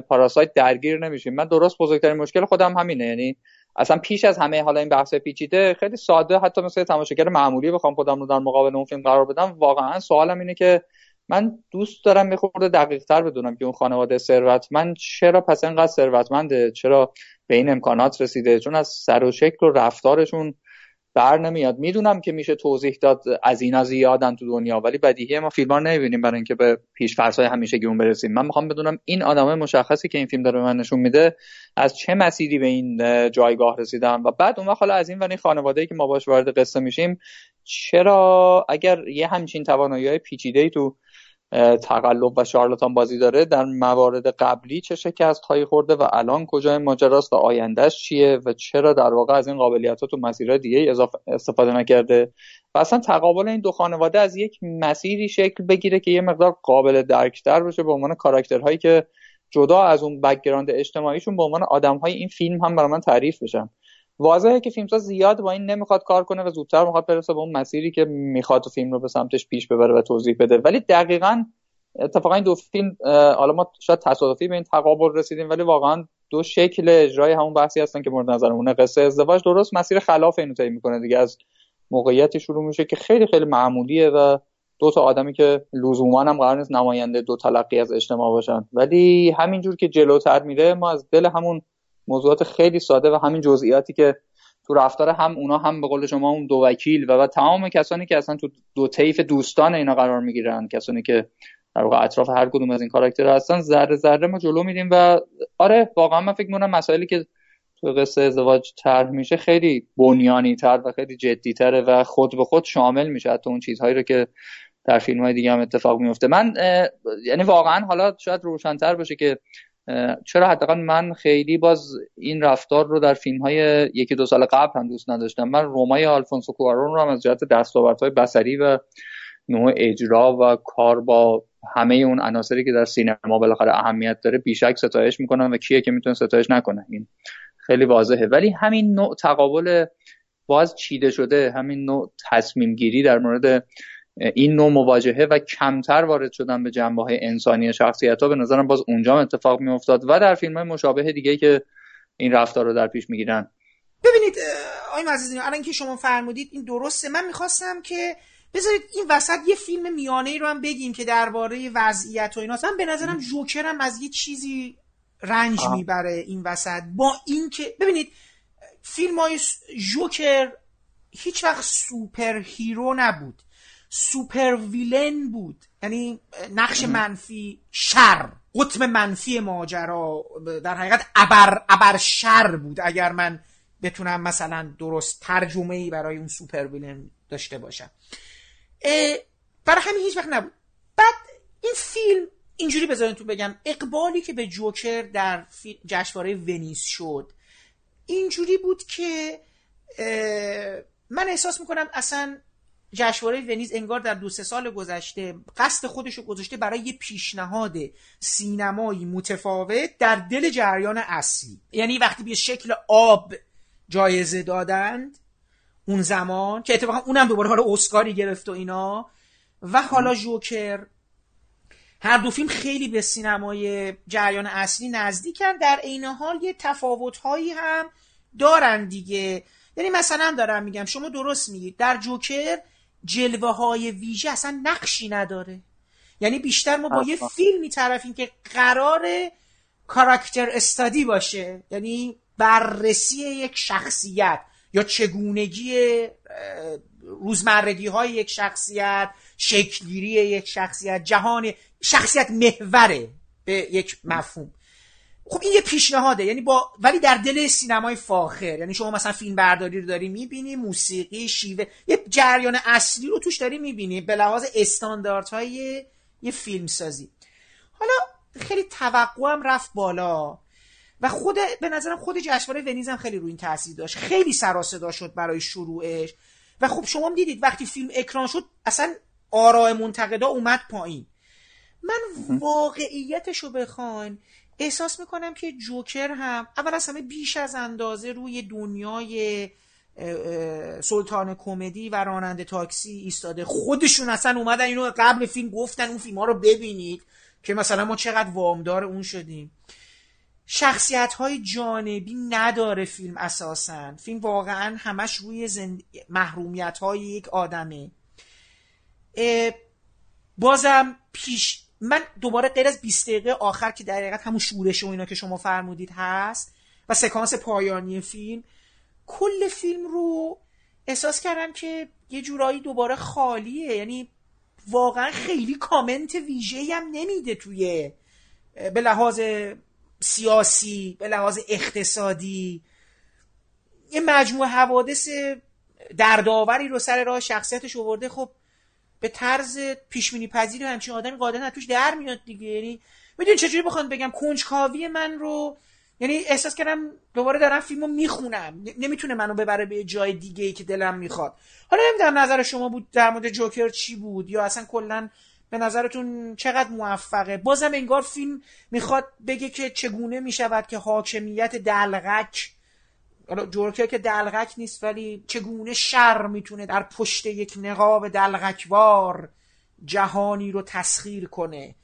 پاراسایت درگیر نمیشیم. من درست بزرگترین مشکل خودم همینه. یعنی اصلا پیش از همه حالا این بحث پیچیده خیلی ساده حتی مثل تماشاگر معمولی بخوام خودم رو در مقابل اون فیلم قرار بدم. واقعا سوالم اینه که من دوست دارم میخورده دقیق تر بدونم که اون خانواده ثروتمند چرا پس انقدر ثروتمنده؟ چرا به این امکانات رسیده؟ چون از سر و شکل و رفتارشون بر نمیاد. می‌دونم که میشه توضیح داد از اینا زیادن تو دنیا ولی بدیهی ما فیلم ها نمی‌بینیم برای اینکه به پیش های همیشه گیون برسیم. من می‌خوام بدونم این آدمای مشخصی که این فیلم داره به من نشون میده از چه مسیری به این جایگاه رسیدن؟ و بعد اون حالا از این و این خانواده که ما باش وارد قصه میشیم چرا اگر یه همچین توانایی پیچیده تو تقلب و شارلاتان بازی داره. در موارد قبلی چه شکست هایی خورده و الان کجای ماجراست و آیندهش چیه و چرا در واقع از این قابلیت ها تو مسیرهای دیگه استفاده نکرده؟ و اصلا تقابل این دو خانواده از یک مسیری شکل بگیره که یه مقدار قابل درکتر بشه به عنوان کاراکترهایی که جدا از اون background اجتماعیشون به عنوان آدم های این فیلم هم برای من تعریف بشن. واضحه که فیلمساز زیاد با این نمی‌خواد کار کنه و زودتر می‌خواد برسه به اون مسیری که می‌خواد تو فیلم رو به سمتش پیش ببره و توضیح بده. ولی دقیقا اتفاقا این دو فیلم حالا ما شاید تصادفی به این تقابل رسیدیم ولی واقعا دو شکل اجرای همون بحثی هستن که مورد نظرمونه قصه ازدواج درست مسیر خلاف اینو طی می‌کنه دیگه. از موقعیتی شروع میشه که خیلی خیلی معمولیه و دو تا آدمی که لزوما هم قرار نیست نماینده دو تلقی از اجتماع باشن. ولی همینجور که جلوتر میره ما از دل همون موضوعات خیلی ساده و همین جزئیاتی که تو رفتار هم اونا هم به قول شما اون دو وکیل و, تمام کسانی که اصلا تو دو طیف دوستان اینا قرار می‌گیرن کسانی که در واقع اطراف هر کدوم از این کاراکتر هستن ذره ذره ما جلو میدیم و آره واقعا من فکر می‌کنم مسائلی که تو قصه ازدواج طرح میشه خیلی بنیانی تر و خیلی جدی تره و خود به خود شامل میشه. حتی اون چیزهایی رو که در فیلم های دیگه هم اتفاق میفته من یعنی واقعا حالا شاید روشنتر باشه که چرا حداقل من خیلی باز این رفتار رو در فیلم های یکی دو سال قبل هم دوست نداشتم. من رومای آلفونسو کوارون رو هم از جهت های بسری و نوع اجرا و کار با همه اون عناصری که در سینما بالاخره اهمیت داره بیشک ستایش می‌کنم و کیه که می‌تونه ستایش نکنه. این خیلی واضحه. ولی همین نوع تقابل باز چیده شده همین نوع تصمیم گیری در مورد این نوع مواجهه و کمتر وارد شدن به جنبه های انسانی شخصیت ها به نظرم باز اونجا اتفاق می افتاد و در فیلم های مشابه دیگه که این رفتار رو در پیش می‌گیرن. ببینید آقای عزیزی الان که شما فرمودید این درسته. من می‌خواستم که بذارید این وسط یه فیلم میانه ای رو هم بگیم که درباره وضعیت و ایناست من به نظرم جوکرم از یه چیزی رنج می‌بره این وسط. با اینکه ببینید فیلم های جوکر هیچ وقت superhero نبود. super villain بود. یعنی نقش منفی شر. قطب منفی ماجرا در حقیقت ابر ابر شر بود. اگر من بتونم مثلا درست ترجمه ای برای اون سوپر ویلن داشته باشم. برای همین هیچ وقت نبود. بعد این فیلم اینجوری بذارین تو بگم اقبالی که به جوکر در جشنواره ونیز شد اینجوری بود که من احساس می‌کنم اصلا جشنواره ونیز انگار در دو سه سال گذشته قصد خودش رو گذاشته برای یه پیشنهاد سینمایی متفاوت در دل جریان اصلی. یعنی وقتی به شکل آب جایزه دادند اون زمان که اتفاقا اونم دوباره حالا اسکاری گرفت و اینا. و حالا جوکر هر دو فیلم خیلی به سینمای جریان اصلی نزدیکن. در عین حال یه تفاوت هایی هم دارن دیگه. یعنی مثلا دارم میگم شما درست میگید. در جوکر جلوه های ویژه اصلا نقشی نداره. یعنی بیشتر ما با یه فیلمی طرفیم که قرار کاراکتر استادی باشه. یعنی بررسی یک شخصیت یا چگونگی روزمرگی های یک شخصیت شکلگیری یک شخصیت جهان شخصیت محوره به یک مفهوم. خب این یه پیشنهاده. یعنی با ولی در دل سینمای فاخر. یعنی شما مثلا فیلم برداری رو داری می‌بینی موسیقی شیوه یه جریان اصلی رو توش داری می‌بینی به لحاظ استانداردهای یه فیلم سازی حالا خیلی توقعم رفت بالا. و خود به نظرم خود جشنواره ونیز هم خیلی روی این تاثیر داشت. خیلی سر صدا شد برای شروعش. و خب شما دیدید وقتی فیلم اکران شد اصلا آراء منتقدا اومد پایین. من واقعیتش رو بخواین احساس می‌کنم که جوکر هم اول از همه بیش از اندازه روی دنیای سلطان کمدی و راننده تاکسی ایستاده. خودشون اصلا اومدن اینو قبل فیلم گفتن اون فیلم ها رو ببینید که مثلا ما چقدر وامدار اون شدیم. شخصیت های جانبی نداره فیلم اساسا. فیلم واقعا همش روی زند... محرومیت های یک آدمه. بازم پیش من دوباره غیر از 20 دقیقه آخر که در حقیقت همون شورش و اینا که شما فرمودید هست و سکانس پایانی فیلم کل فیلم رو احساس کردم که یه جورایی دوباره خالیه. یعنی واقعا خیلی کامنت ویژه هم نمیده توی به لحاظ سیاسی به لحاظ اقتصادی. یه مجموعه حوادث دردآوری رو سر راه شخصیتش آورده. خب به طرز پیشمینی پذیر همچین آدمی قاعدتا توش در میاد دیگه. یعنی می‌دونی چجوری بخوام بگم کنجکاوی من رو یعنی احساس کردم دوباره دارم فیلمو می‌خونم. نمی‌تونه منو ببره به جای دیگه ای که دلم می‌خواد. حالا نمی‌دونم نظر شما بود در مورد جوکر چی بود یا اصلا کلا به نظرتون چقدر موفقه؟ بازم انگار فیلم می‌خواد بگه که چگونه می‌شود که حاکمیت دلغک حالا جورکر که دلغک نیست ولی چگونه شر می‌تونه در پشت یک نقاب دلغکوار جهانی رو تسخیر کنه؟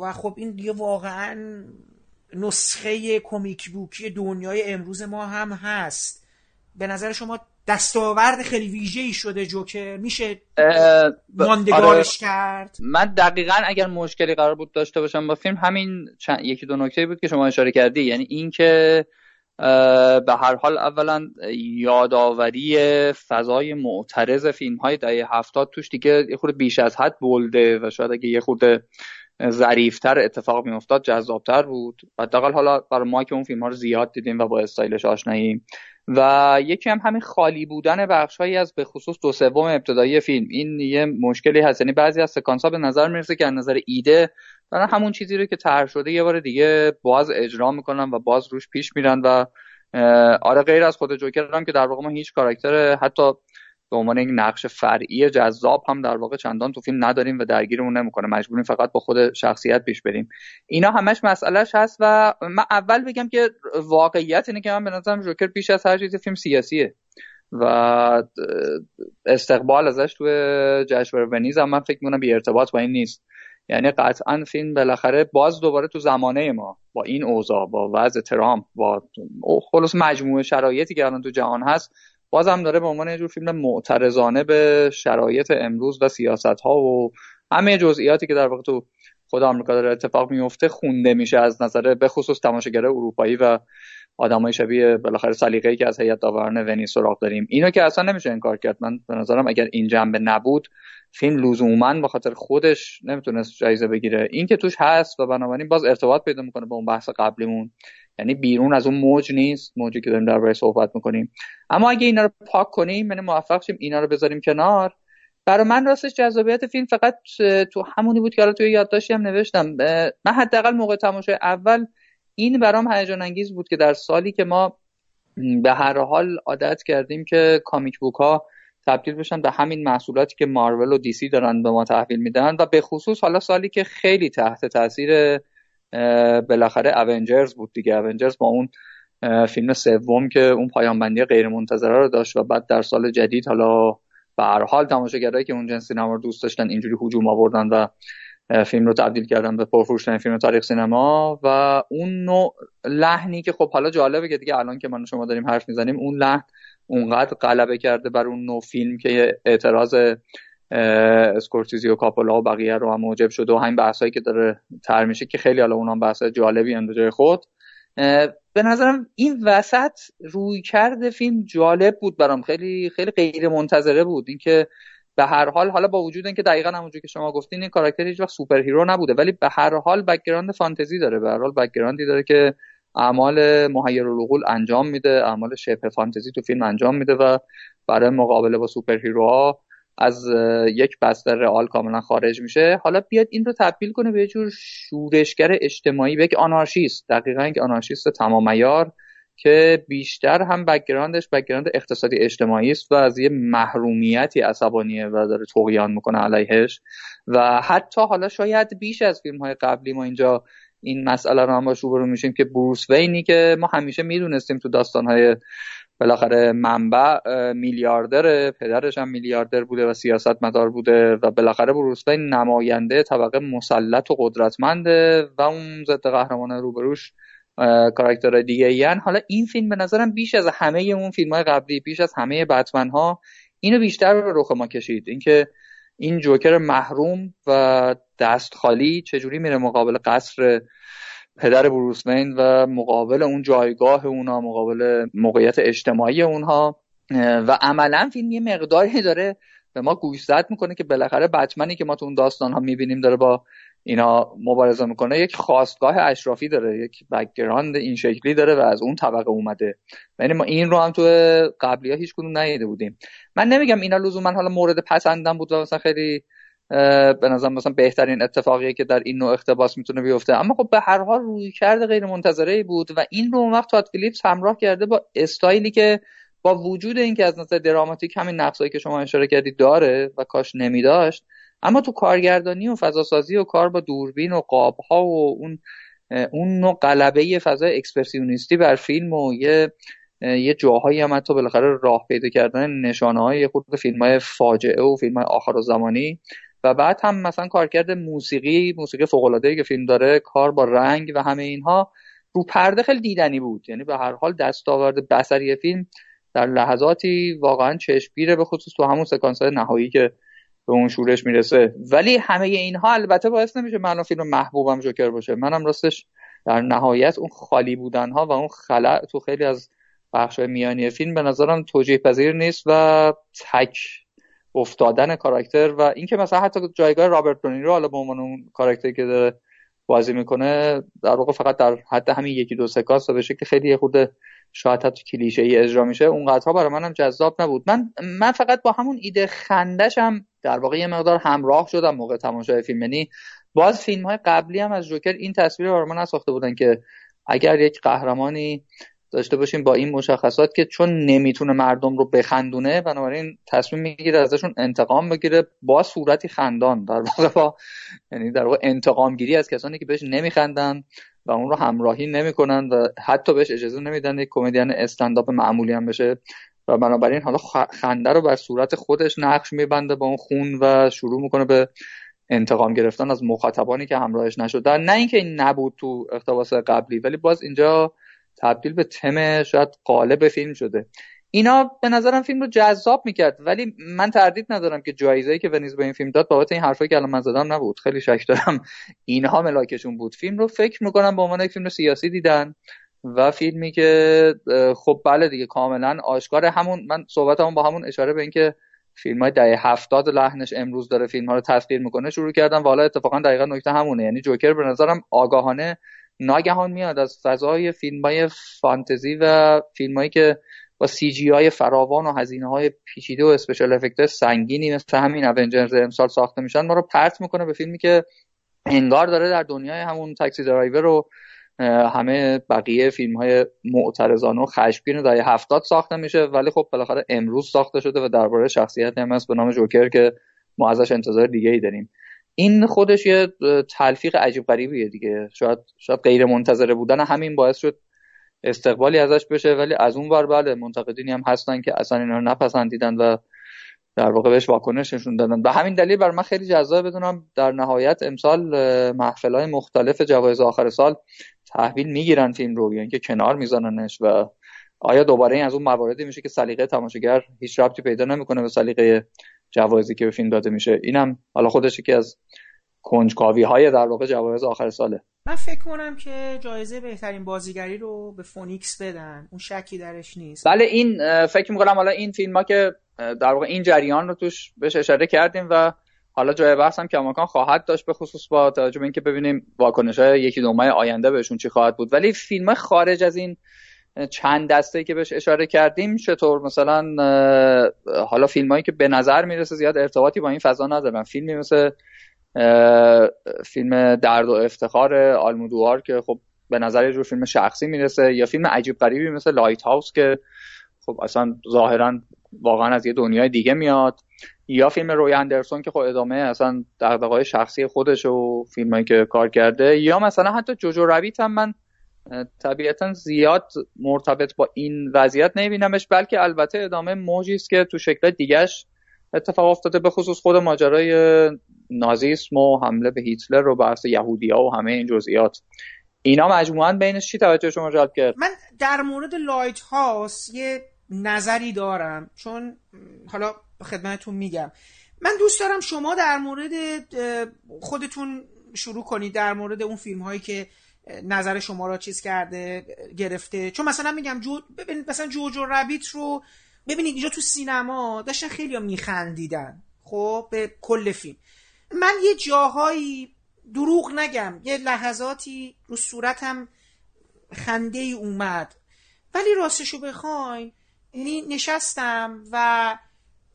و خب این دیگه واقعا نسخه کمیک بوکی دنیای امروز ما هم هست. به نظر شما دستاورد خیلی ویژه ای شده جوکر؟ میشه ماندگارش آره. کرد؟ من دقیقا اگر مشکلی قرار بود داشته باشم با فیلم همین چند... یکی دو نکته بود که شما اشاره کردی. یعنی اینکه به هر حال اولا یادآوری فضای معترض فیلم های دهه هفتاد توش دیگه یه خورده بیش از حد بلده و شاید اگه یه خورده ظریفتر اتفاق میافتاد جذابتر بود. حداقل حالا برای ما که اون فیلم ها رو زیاد دیدیم و با استایلش آشناییم. و یکی هم همین خالی بودن بخشهایی از به خصوص دو سوم ابتدایی فیلم. این یه مشکلی هست. یعنی بعضی از سکانس ها به نظر می‌رسه که از نظر ایده دارن همون چیزی رو که طرح شده یه بار دیگه باز اجرا می‌کنن و باز روش پیش میرن و آره غیر از خود جوکر هم که در واقع ما هیچ کاراکتر حتی به عنوان یک نقش فرعی جذاب هم در واقع چندان تو فیلم نداریم و درگیرمون نمی‌کنه. مجبوریم فقط با خود شخصیت پیش بریم. اینا همش مسئلهش هست و من اول بگم که واقعیت اینه که من به جوکر بیش از هر چیز فیلم سیاسیه و استقبال ازش تو جشنواره ونیز هم من فکر می‌کنم بی ارتباط با این نیست. یعنی قطعا فیلم بالاخره باز دوباره تو زمانه ما با این اوضاع با وضع ترامپ با خلاص مجموعه شرایطی که الان تو جهان هست بازم داره به عنوان یه جور فیلم معترضانه به شرایط امروز و سیاست ها و همه جزئیاتی که در واقع تو خود آمریکا داره اتفاق میفته خونده میشه از نظر به خصوص تماشاگر اروپایی و آدمای شبیه بالاخره سلیقه‌ای که از هیئت داوران ونیز سراغ داریم. اینو که اصلا نمیشه انکار کرد. من به نظرم اگر این جنبه نبود فیلم لزوما به خاطر خودش نمی‌تونست جایزه بگیره. این که توش هست و بنابراین باز ارتباط پیدا می‌کنه با اون بحث قبلیمون. یعنی بیرون از اون موج نیست موجی که داریم درباره صحبت می‌کنیم. اما اگه اینا رو پاک کنیم یعنی موفق شیم اینا رو بذاریم کنار. برای من راستش جذابیت فیلم فقط تو همونی بود که حالا توی یادداشتی هم نوشتم. من حداقل موقع تماشای اول این برام هیجان انگیز بود که در سالی که ما به هر حال عادت کردیم که کامیک بوک ها تبدیل بشن به همین محصولاتی که مارول و دیسی دارن به ما تحویل میدن و به خصوص حالا سالی که خیلی تحت تاثیر بالاخره اونجرز بود دیگه. اونجرز با اون فیلم سوم که اون پایان بندی غیر منتظره رو داشت و بعد در سال جدید حالا به هر حال تماشاگرایی که اون جنس سینما رو دوست داشتن اینجوری هجوم آوردن و فیلم رو تبدیل کردن به پرفروشترین فیلم تاریخ سینما و اون نوع لحنی که خب حالا جالبه که دیگه الان که من شما داریم حرف می‌زنیم اون لحن اونقدر غلبه کرده بر اون نوع فیلم که اعتراض اسکورتیزی و کاپولا و بقیه رو هم موجب شده و همین بحثایی که داره تر میشه که خیلی حالا اونام بحث جالبی هم جای خود. به نظرم این وسط روی کرده فیلم جالب بود برام. خیلی خیلی غیر منتظره بود. اینکه به هر حال حالا با وجود اینکه دقیقا همونجوری که شما گفتین این کاراکتر هیچ وقت superhero نبوده ولی به هر حال background فانتزی داره. به هر حال background ی داره که اعمال محیر العقول انجام میده اعمال شبه فانتزی تو فیلم انجام میده و برای مقابله با superhero ها از یک بستر رئال کاملا خارج میشه. حالا بیاد این رو تبدیل کنه به یه جور شورشگر اجتماعی. به یک آنارشیست. دقیقا یک آنارشیست تمام که بیشتر هم background ش background اقتصادی اجتماعی است و از یه محرومیتی عصبانیه و داره طغیان می‌کنه علیهش. و حتی حالا شاید بیش از فیلم های قبلی ما اینجا این مسئله رو هم باش روبرو میشیم که بروس وینی که ما همیشه می‌دونستیم تو داستانهای بالاخره منبع میلیاردره پدرش هم میلیاردر بوده و سیاست مدار بوده و بالاخره بروس وین نماینده طبقه مسلط و قدرتمنده و اون ضد قهرمان روبروش کاراکترهای دیگه یعنی حالا این فیلم به نظرم بیش از همه اون فیلم های قبلی بیش از همه بتمن ها اینو بیشتر به رخ ما کشید. اینکه این جوکر محروم و دست خالی چجوری میره مقابل قصر پدر بروس وین و مقابل اون جایگاه اونها مقابل موقعیت اجتماعی اونها؟ و عملا فیلم یه مقداری داره به ما گوشزد می‌کنه که بالاخره بتمنی که ما تو اون داستان ها می‌بینیم داره با اینا مبارزه می‌کنه. یک خواستگاه اشرافی داره یک background این شکلی داره و از اون طبقه اومده. یعنی ما این رو هم تو قبلی ها هیچ کدوم ندیده بودیم. من نمیگم اینا لزوما حالا مورد پسندم بود و مثلا خیلی به نظر مثلا بهترین اتفاقیه که در این نوع اقتباس می‌تونه بیفته. اما خب به هر حال روی کرده غیر منتظره بود و این رو وقت تاد فیلیپس همراه کرده با استایلی که با وجود اینکه از نظر دراماتیک همین نقصایی که شما اشاره کردید داره و کاش نمیداشت اما تو کارگردانی و فضاسازی و کار با دوربین و قاب ها و اون اون نوع قلبه فضای اکسپرسیونیستی بر فیلم و یه یه جاهایی هم حتی بالاخره راه پیدا کردن نشانه های خود فیلم های فاجعه و فیلم های آخر و زمانی. و بعد هم مثلا کارکرد موسیقی موسیقی فوق العاده که فیلم داره کار با رنگ و همه اینها رو پرده خیلی دیدنی بود. یعنی به هر حال دستاورد بصری فیلم در لحظاتی واقعا چشمگیره به خصوص تو همون سکانس های نهایی که به اون شورش می‌رسه. ولی همه اینها البته باعث نمیشه من فیلم محبوبم جوکر باشه. منم راستش در نهایت اون خالی بودن ها و اون خلع تو خیلی از بخش میانی فیلم به نظرم توجیه پذیر نیست و تک افتادن کاراکتر و اینکه مثلا حتی جایگاه رابرت رو حالا به عنوان اون کاراکتری که داره بازی می‌کنه در واقع فقط در حد همین یکی دو سکانس به شکل خیلی خود شاید حتی کلیشه ای اجرا میشه. اونقدرها برای منم جذاب نبود. من من فقط با همون ایده خندشم در واقع یه مقدار همراه شدم موقع تماشای فیلم یعنی باز فیلم های قبلی هم از جوکر این تصویر رو من نساخته بودن که اگر یک قهرمانی داشته باشیم با این مشخصات که چون نمی‌تونه مردم رو بخندونه بنابراین تصمیم می‌گیره ازشون انتقام بگیره با صورتی خندان در واقع با یعنی در واقع انتقام گیری از کسانی که بهش نمیخندن و اون رو همراهی نمی‌کنن و حتی بهش اجازه نمیدن یک کمدین استنداپ معمولی هم بشه. و بنابراین حالا خنده رو بر صورت خودش نقش میبنده با اون خون و شروع می‌کنه به انتقام گرفتن از مخاطبانی که همراهش نشدن نه اینکه این نبود تو اقتباس قبلی ولی باز اینجا تبدیل به تم شاید قالب فیلم شده. اینا به نظرم فیلم رو جذاب می‌کرد ولی من تردید ندارم که جایزه که ونیز به این فیلم داد بابت این حرفایی که الان من زدم نبود. خیلی شک دارم اینها ملاکشون بود. فیلم رو فکر می‌کنم به عنوان یک فیلم سیاسی دیدن. و فیلمی که خب بله دیگه کاملا آشکار همون من صحبتمون با همون اشاره به اینکه فیلم های دهه هفتاد لحنش امروز داره فیلم ها رو تسخیر می‌کنه شروع کردم و حالا اتفاقا دقیقا نکته همونه. یعنی جوکر به نظرم آگاهانه ناگهان میاد از فضای فیلم های فانتزی و فیلم هایی که با CG های فراوان و هزینه های پیچیده و special effect سنگینی مثل همین Avengers امسال ساخته میشن ما رو پرت می‌کنه به فیلمی که انگار داره در دنیای همون Taxi Driver و همه بقیه فیلم های معترضانه و خشمگین دهه هفتاد ساخته میشه ولی خب بالاخره امروز ساخته شده و درباره شخصیت هم هست به نام جوکر که ما ازش انتظار دیگه ای داریم. این خودش یه تلفیق عجیب غریبیه دیگه. شاید شاید غیر منتظره بودن همین باعث شد استقبالی ازش بشه ولی از اون ور بله منتقدینی هم هستن که اصلا اینا رو نپسندیدن و در واقع بهش واکنش نشون دادن. و همین دلیل بر من خیلی جذاب بدونم در نهایت امسال محفل های مختلف جوایز آخر سال تحویل می‌گیرن فیلم رو یا اینکه کنار میزننش و آیا دوباره این از اون مواردی میشه که سلیقه تماشاگر هیچ ربطی پیدا نمی‌کنه به سلیقه جوایزی که به فیلم داده میشه. اینم حالا خودش که از کنجکاوی های در واقع جوایز آخر ساله. من فکر کنم که جایزه بهترین بازیگری رو به فونیکس بدن. اون شکی درش نیست. بله این فکر می‌کنم حالا این فیلم ها که در واقع این جریان رو توش بهش اشاره کردیم و حالا جای بحث هم کماکان خواهد داشت به خصوص با توجه به اینکه ببینیم واکنش های یکی دو ماه آینده بهشون چی خواهد بود. ولی فیلم خارج از این چند دسته که بهش اشاره کردیم چطور مثلا حالا فیلم که به نظر می‌رسه زیاد ارتباطی با این فضا ندارن. فیلمی مثل فیلم درد و افتخار آلمودوار که خب به نظر یه جور فیلم شخصی می‌رسه یا فیلم عجیب غریبی مثل لایت هاوس که خب اصلا ظاهرا واقعا از یه دنیای دیگه میاد. یا فیلم روی اندرسون که خب ادامه اصلا دغدغه‌های شخصی خودش و فیلمایی که کار کرده یا مثلا حتی جوجو رویت هم من طبیعتا زیاد مرتبط با این وضعیت نمیبینمش بلکه البته ادامه موجی است که تو شکل دیگهش اتفاق افتاده به خصوص خود ماجرای نازیسم و حمله به هیتلر و بحث یهودیا و همه این جزئیات. اینا مجموعا بینش چی توجه شما جلب کرد؟ من در مورد لایت هاوس یه نظری دارم چون حالا خدمتتون میگم. من دوست دارم شما در مورد خودتون شروع کنید در مورد اون فیلم هایی که نظر شما را چیز کرده گرفته. چون مثلا میگم جو ببینید مثلا جوجو ربیت رو ببینید اینجا تو سینما داشتن خیلی میخندیدن. خب به کل فیلم. من یه جاهایی دروغ نگم یه لحظاتی رو صورتم خنده ای اومد. ولی راستشو بخواین نشستم و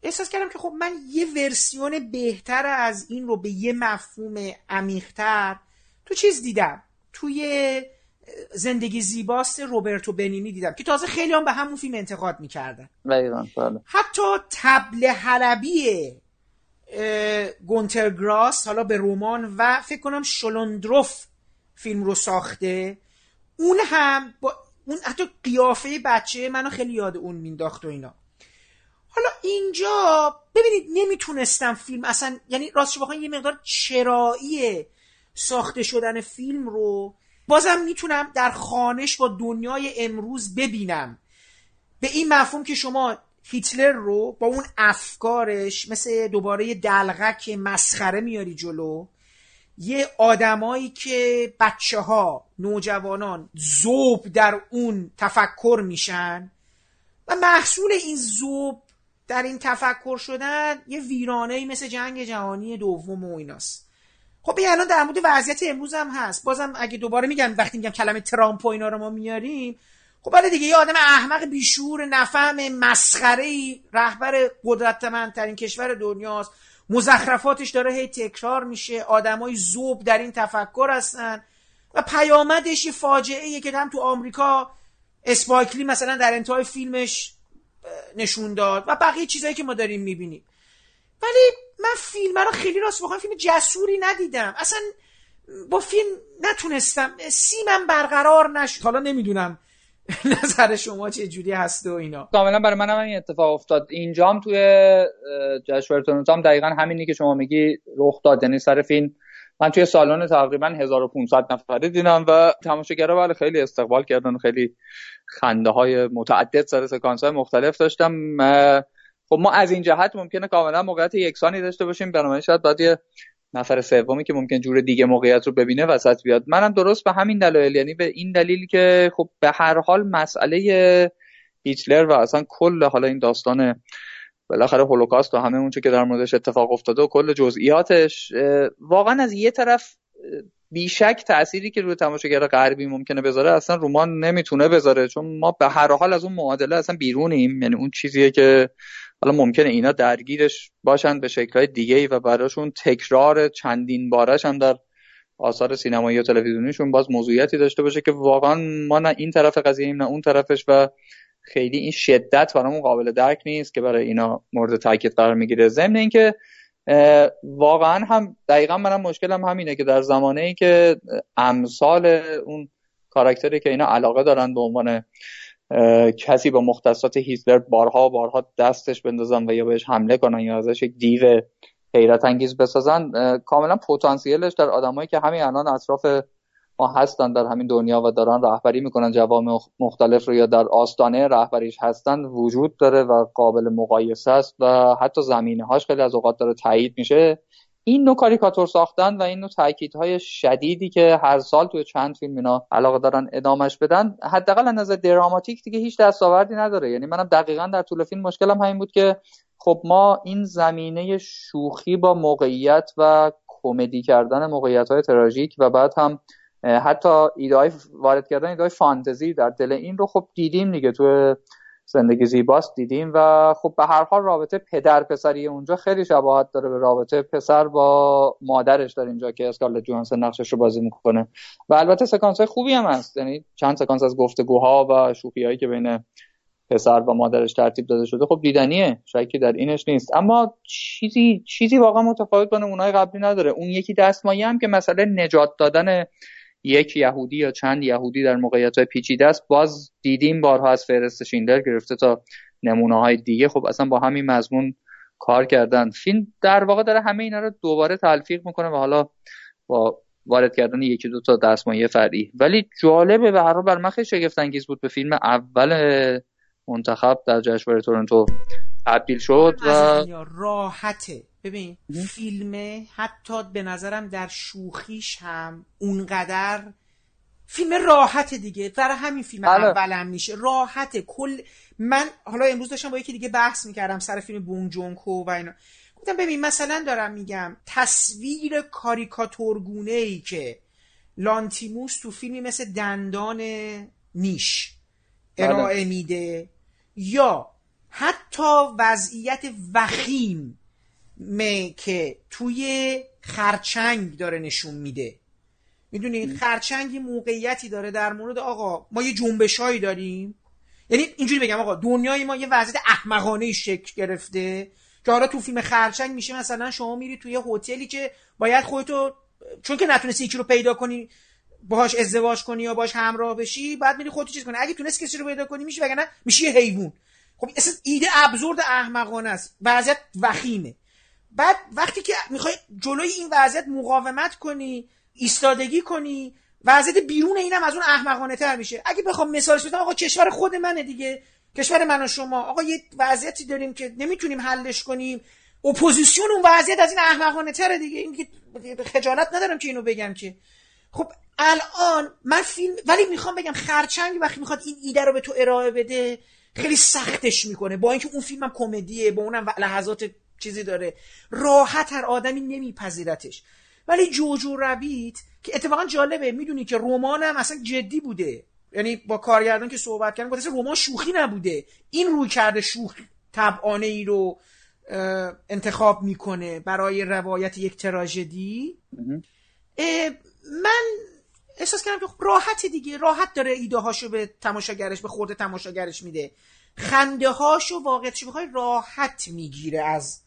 احساس کردم که خب من یه ورسیون بهتر از این رو به یه مفهوم عمیقتر تو چیز دیدم. توی زندگی زیباست روبرتو بنینی دیدم که تازه خیلی هم به همون فیلم انتقاد می‌کردن. بله. حتی تبل حلبی گونتر گراس حالا به رمان و فکر کنم شلوندروف فیلم رو ساخته. اون هم با اون حتی قیافه بچه منو خیلی یاد اون مینداخت و اینا. حالا اینجا ببینید نمی‌تونستم فیلم اصلا یعنی راستش بخواین یه مقدار چرایی ساخته شدن فیلم رو بازم می‌تونم در خانش با دنیای امروز ببینم. به این مفهوم که شما هیتلر رو با اون افکارش مثل دوباره دلغک مسخره میاری جلو یه آدمایی که بچه ها نوجوانان زوب در اون تفکر میشن و محصول این زوب در این تفکر شدن یه ویرانه مثل جنگ جهانی دوم و ایناست. خب این الان در مورد وضعیت امروز هم هست. بازم اگه دوباره میگم وقتی میگم کلمه ترامپ و اینا رو ما میاریم خب بعد دیگه یه آدم احمق بیشور نفهم مسخره ای رهبر قدرتمندترین کشور دنیاست. مزخرفاتش داره هی تکرار میشه. آدمای زوب در این تفکر هستن. و پیامدش یه فاجعه که هم تو آمریکا اسپایکلی مثلا در انتهای فیلمش نشون داد و بقیه چیزهایی که ما داریم می‌بینیم. ولی من فیلم رو خیلی راست بخوام فیلم جسوری ندیدم. اصلا با فیلم نتونستم. سیمم برقرار نشد حالا نمی‌دونم نظر شما چه جوری هست و اینا. کاملا برای من هم این اتفاق افتاد. اینجام توی جشنواره تورنتو هم دقیقا همینی که شما میگی رخ داد. یعنی سر فیلم من توی سالن تقریبا 1500 نفره دیدم و تماشاگرها ولی خیلی استقبال کردن خیلی خنده های متعدد سر سکانس های مختلف داشتم. خب ما از این جهت ممکنه کاملا موقعیت یکسانی داشته باشیم. بنابراین شاید باید یه نفر سومی که ممکن جور دیگه موقعیت رو ببینه وسط بیاد. منم درست به همین دلایل یعنی به این دلیل که خب به هر حال مسئله هیتلر و اصلا کل حالا این داستان بالاخره هولوکاست و همه اونچه که در موردش اتفاق افتاده و کل جزئیاتش واقعا از یه طرف بیشک تأثیری که روی تماشاگر غربی ممکنه بذاره اصلا رومان نمی‌تونه بذاره چون ما به هر حال از اون معادله اصلا بیرونیم. یعنی اون چیزیه که حالا ممکنه اینا درگیرش باشن به شکلهای دیگه و براشون تکرار چندین بارش هم در آثار سینمایی و تلویزیونیشون باز موضوعیتی داشته باشه که واقعا ما نه این طرف قضیه ایم نه اون طرفش و خیلی این شدت برامون قابل درک نیست که برای اینا مورد تاکید قرار می‌گیره. ضمن اینکه واقعا هم دقیقا منم مشکلم همینه که در زمانه که امثال اون کاراکتری که اینا علاقه دارن به عنوان کسی با مختصات هیتلر بارها بارها دستش بندازن و یا بهش حمله کنن یا ازش یک دیو حیرت انگیز بسازن کاملا پتانسیلش در آدمایی که همین الان اطراف ما هستن در همین دنیا و دارن رهبری می‌کنن. جوام مختلف رو یا در آستانه رهبریش هستن وجود داره و قابل مقایسه است و حتی زمینه هاش خیلی از اوقات داره تایید میشه. این نوع کاریکاتور ساختن و این نوع تاکیدهای شدیدی که هر سال توی چند فیلم اینا علاقه دارن ادامش بدن حداقل از نظر دراماتیک دیگه هیچ دستاوردی نداره. یعنی منم دقیقا در طول فیلم مشکلم همین بود که خب ما این زمینه شوخی با موقعیت و کمدی کردن موقعیت های تراژیک و بعد هم حتی ایده وارد کردن ایده فانتزی در دل این رو خب دیدیم دیگه تو زندگی زیباست دیدیم و خب به هر حال رابطه پدر پسری اونجا خیلی شباهت داره به رابطه پسر با مادرش در اینجا که اسکارلت جوهانسن نقشش رو بازی می‌کنه. و البته سکانس های خوبی هم هست یعنی چند سکانس از گفتگوها و شوخی هایی که بین پسر و مادرش ترتیب داده شده خب دیدنیه شکی در اینش نیست. اما چیزی چیزی واقعا متفاوت با اونای قبلی نداره. اون یکی دستمایه هم که مسئله نجات دادن یک یهودی یا چند یهودی در موقعیت های پیچیده است. باز دیدیم بارها از فهرست شیندلر گرفته تا نمونه های دیگه. خب اصلا با همین مضمون کار کردن. فیلم در واقع داره همه اینا رو دوباره تلفیق می‌کنه و حالا با وارد کردن یکی دو تا دستمایه فرعی. ولی جالبه به هر بر من خیلی انگیز بود به فیلم اول منتخب در جشنواره تورنتو تبدیل شد و راحته. ببین فیلم حتی به نظرم در شوخیش هم اونقدر فیلم راحت دیگه. در همین فیلم بله. اولم میشه. راحته. کل من حالا امروز داشتم با یکی دیگه بحث می‌کردم سر فیلم بونگ جونکو و اینا. گفتم ببین مثلا دارم میگم تصویر کاریکاتورگونه ای که لانتیموس تو فیلمی مثل دندان نیش ارائه بله. میده یا حتی وضعیت وخیم که توی خرچنگ داره نشون میده. می‌دونید خرچنگی موقعیتی داره در مورد آقا ما یه جنبش هایی داریم. یعنی اینجوری بگم آقا دنیای ما یه وضعیت احمقانه شکل گرفته که حالا تو فیلم خرچنگ میشه مثلا شما میری توی هتلی که باید خودتو چون که نتونستی یکی رو پیدا کنی باهاش ازدواج کنی یا باش همراه بشی بعد میری خودت چیز کنی. اگه تونست کسی رو پیدا کنی میشه وگرنه میشه یه حیوان. خب اصلا ایده ابزورد احمقانه است. وضعیت وخیمه. بعد وقتی که می‌خوای جلوی این وضعیت مقاومت کنی ایستادگی کنی وضعیت بیرون اینم از اون احمقانه تر میشه. اگه بخوام مثالش بزنم آقا کشور خود منه دیگه. کشور من و شما. آقا یه وضعیتی داریم که نمی‌تونیم حلش کنیم. اپوزیسیون اون وضعیت از این احمقانه تره دیگه. این که خجالت ندارم که اینو بگم که. خب الان من فیلم ولی می‌خوام بگم خرچنگ وقتی می‌خواد این ایده رو به تو ارائه بده خیلی سختش می‌کنه. با اینکه اون فیلمم کمدیه با اونم لحظات چیزی داره. راحت هر آدمی نمیپذیرتش. ولی Jojo Rabbit که اتفاقا جالبه. می‌دونی که رمانم اصلا جدی بوده. یعنی با کارگردان که صحبت کردن گفت رمان شوخی نبوده. این روی کرده شوخ تبعانه ای رو انتخاب می‌کنه برای روایت یک تراژدی. من احساس کردم که خب راحت دیگه. راحت داره ایده هاشو به تماشاگرش به خورده تماشاگرش میده. خنده هاشو واقعیتش بخوای راحت می‌گیره از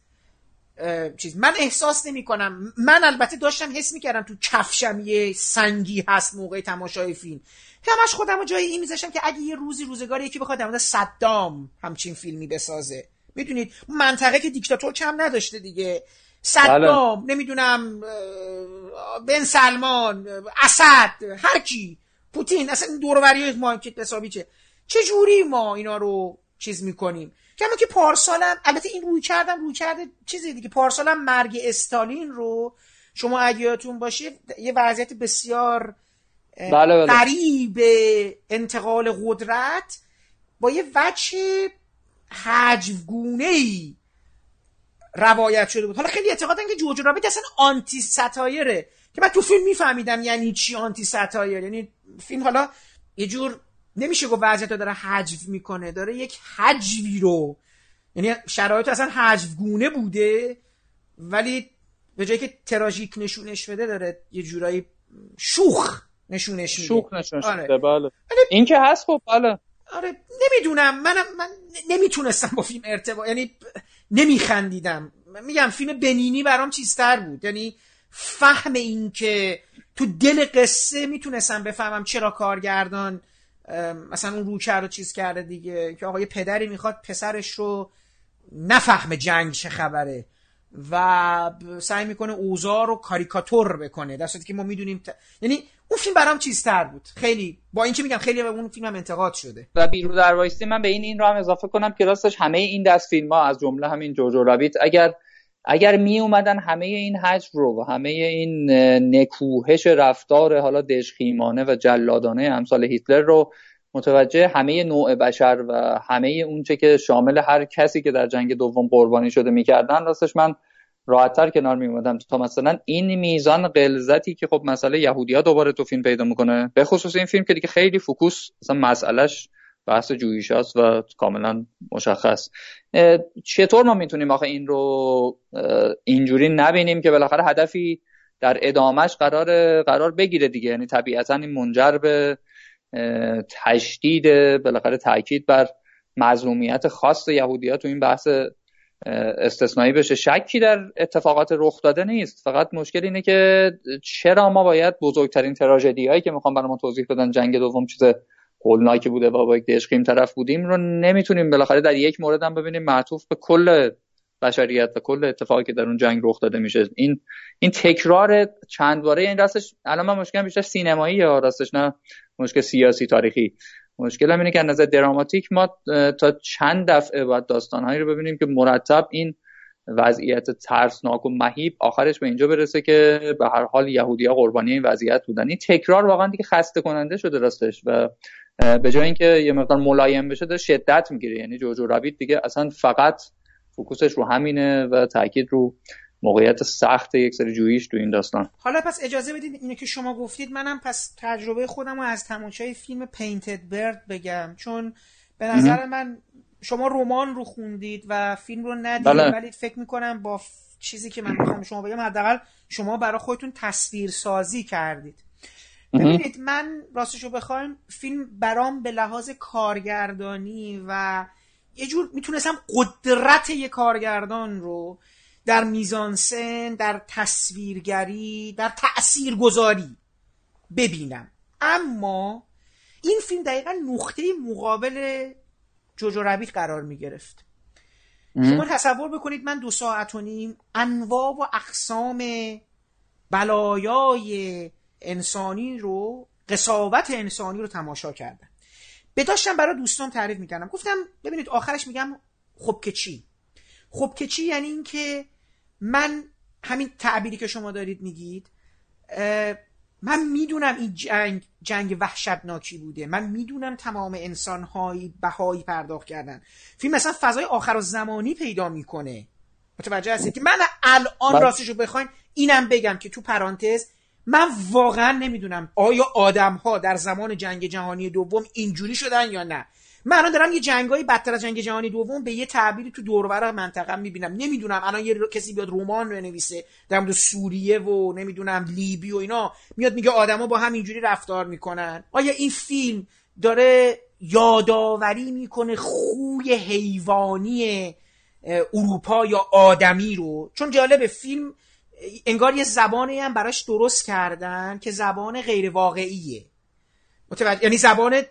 چیز. من احساس نمی کنم من البته داشتم حس می‌کردم تو کفشم یه سنگی هست موقع تماشای فیلم. همش خودم رو جای این میذاشتم که اگه یه روزی روزگاری یکی بخواد در صدام همچین فیلمی بسازه. می‌دونید منطقه که دیکتاتور کم نداشته دیگه. صدام بله. نمی‌دونم بن سلمان اسد هر کی. پوتین اصلا دوروری حسابی چه؟ چه جوری ما اینا رو چیز می‌کنیم؟ کما که پارسالم البته این روی کردم روی کرده چیزی دیگه. پارسالم مرگ استالین رو شما اگه باشه یه وضعیت بسیار بله بله. انتقال قدرت با یه وجه حجوگونه ای روایت شده بود. حالا خیلی اعتقادن که جورج رابیت اصلا آنتی ستایره که من تو فیلم میفهمیدم یعنی چی آنتی ستایر یعنی فیلم حالا یه جور نمیشه گفت وضعیت رو داره حجو می‌کنه داره یک حجوی رو یعنی شرایط اصلا حجوگونه بوده ولی به جایی که تراژیک نشونش بده داره یه جورایی شوخ نشونش میده. شوخ نشونش آره. بله. این که هست خب بله. آره نمی‌دونم. منم من نمی‌تونستم با فیلم ارتباط یعنی نمیخندیدم. میگم فیلم بنینی برام چیزتر بود. یعنی فهم این که تو دل قصه می‌تونستم بفهمم چرا کارگردان مثلا اون رو کرد و چیز کرده دیگه که آقای پدری می‌خواد پسرش رو نفهمه جنگ چه خبره و سعی می‌کنه اوزار رو کاریکاتور بکنه. در که ما می‌دونیم یعنی اون فیلم برام چیزتر بود. خیلی با اینکه میگم خیلی به اون فیلم هم انتقاد شده. و بیرو در وایستی من به این این رو هم اضافه کنم که راستش همه این دست فیلم ها از جمله همین جوجو رابیت اگر اگر می اومدن همه این حجم رو و همه این نکوهش رفتار حالا دژخیمانه و جلادانه امثال هیتلر رو متوجه همه نوع بشر و همه اونچه که شامل هر کسی که در جنگ دوم قربانی شده می‌کردن راستش من راحتتر کنار میومدم تا مثلا این میزان قلزتی که خب مسئله یهودیا دوباره تو فیلم پیدا می‌کنه به خصوص این فیلم که دیگه خیلی فوکوس مثلا مسئلهش بحث جویش هست و کاملا مشخص. چطور ما می‌تونیم آخه این رو اینجوری نبینیم که بالاخره هدفی در ادامهش قرار قرار بگیره دیگه. یعنی طبیعتا این منجر به تشدید بالاخره تاکید بر مظلومیت خاص یهودیات تو این بحث استثنایی بشه. شکی در اتفاقات رخ داده نیست. فقط مشکل اینه که چرا ما باید بزرگترین تراژدی هایی که می‌خوام برای ما توضیح بدن جنگ دوم چیز هولناکی بوده و با یک دشقیم طرف بودیم رو نمی‌تونیم بالاخره در یک مورد هم ببینیم معطوف به کل بشریت و کل اتفاقی که در اون جنگ رخ داده میشه. این این تکرار چند باره این راستش الان من مشکل بیشتر سینمایی یا راستش نه مشکل سیاسی تاریخی. مشکل هم اینه که از نظر دراماتیک ما تا چند دفعه باید داستانهایی رو ببینیم که مرتب این وضعیت ترسناک و مهیب آخرش به اینجا برسه که به هر حال یهودیا قربانی این وضعیت بودن. این تکرار واقعا دیگه خسته کننده شده راستش و به جای اینکه یه مقدار ملایم بشه داره شدت می‌گیره. یعنی جوجو رابیت دیگه اصلا فقط فوکوسش رو همینه و تاکید رو موقعیت سخت یک سری جوییش تو این داستان. حالا پس اجازه بدید اینه که شما گفتید منم پس تجربه خودم رو از تماشای فیلم پینتد برد بگم. چون به نظر من شما رمان رو خوندید و فیلم رو ندیدید بله. ولی فکر می‌کنم با چیزی که من می‌خوام شما بگم حداقل شما برای خودتون تصویر سازی کردید. ببینید من راستش رو بخوایم فیلم برام به لحاظ کارگردانی و یه جور می‌تونستم قدرت یه کارگردان رو در میزانسن در تصویرگری در تاثیرگذاری ببینم. اما این فیلم دقیقا نقطه مقابل جوجو ربیت قرار می گرفت شما تصور بکنید من دو ساعت و نیم انواع و اقسام بلایای انسانی رو قصاوت انسانی رو تماشا کردم به داشتم برای دوستان تعریف می‌کردم. گفتم ببینید آخرش میگم خب که چی؟ خب که چی یعنی اینکه من همین تعبیری که شما دارید میگید من می‌دونم این جنگ جنگ وحشتناکی بوده. من می‌دونم تمام انسانهایی بهایی پرداخت کردن. فیلم مثلا فضای آخر و زمانی پیدا می‌کنه. متوجه هستید که من الان. راستش رو بخواین اینم بگم که تو پرانتز من واقعا نمی‌دونم آیا آدم ها در زمان جنگ جهانی دوم اینجوری شدن یا نه. من الان دارم یه جنگایی بدتر از جنگ جهانی دوم به یه تعبیری تو دوربر منطقه می‌بینم. نمی‌دونم الان یه کسی بیاد رمان بنویسه در مورد سوریه و نمی‌دونم لیبی و اینا میاد میگه آدما با هم اینجوری رفتار می‌کنن. آیا این فیلم داره یادآوری می‌کنه خوی حیوانی اروپا یا آدمی رو؟ چون جالب فیلم انگار یه زبانی هم براش درست کردن که زبان غیر واقعیه. متوجه یعنی زبان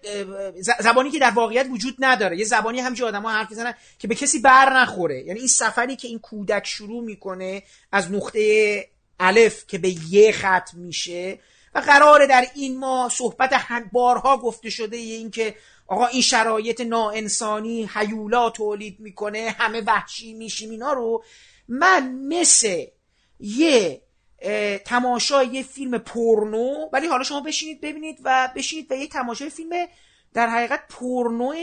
زبانی که در واقعیت وجود نداره. یه زبانی همچین آدما حرف می‌زنن که به کسی بر نخوره. یعنی این سفری که این کودک شروع می‌کنه از نقطه الف که به یه ختم میشه و قراره در این ما صحبت بارها گفته شده این که آقا این شرایط ناانسانی حیولا تولید می‌کنه همه وحشی میشیم اینا رو من مثل یه تماشای یه فیلم پورنو. ولی حالا شما بشینید ببینید و بشینید و یه تماشای فیلم در حقیقت پورنو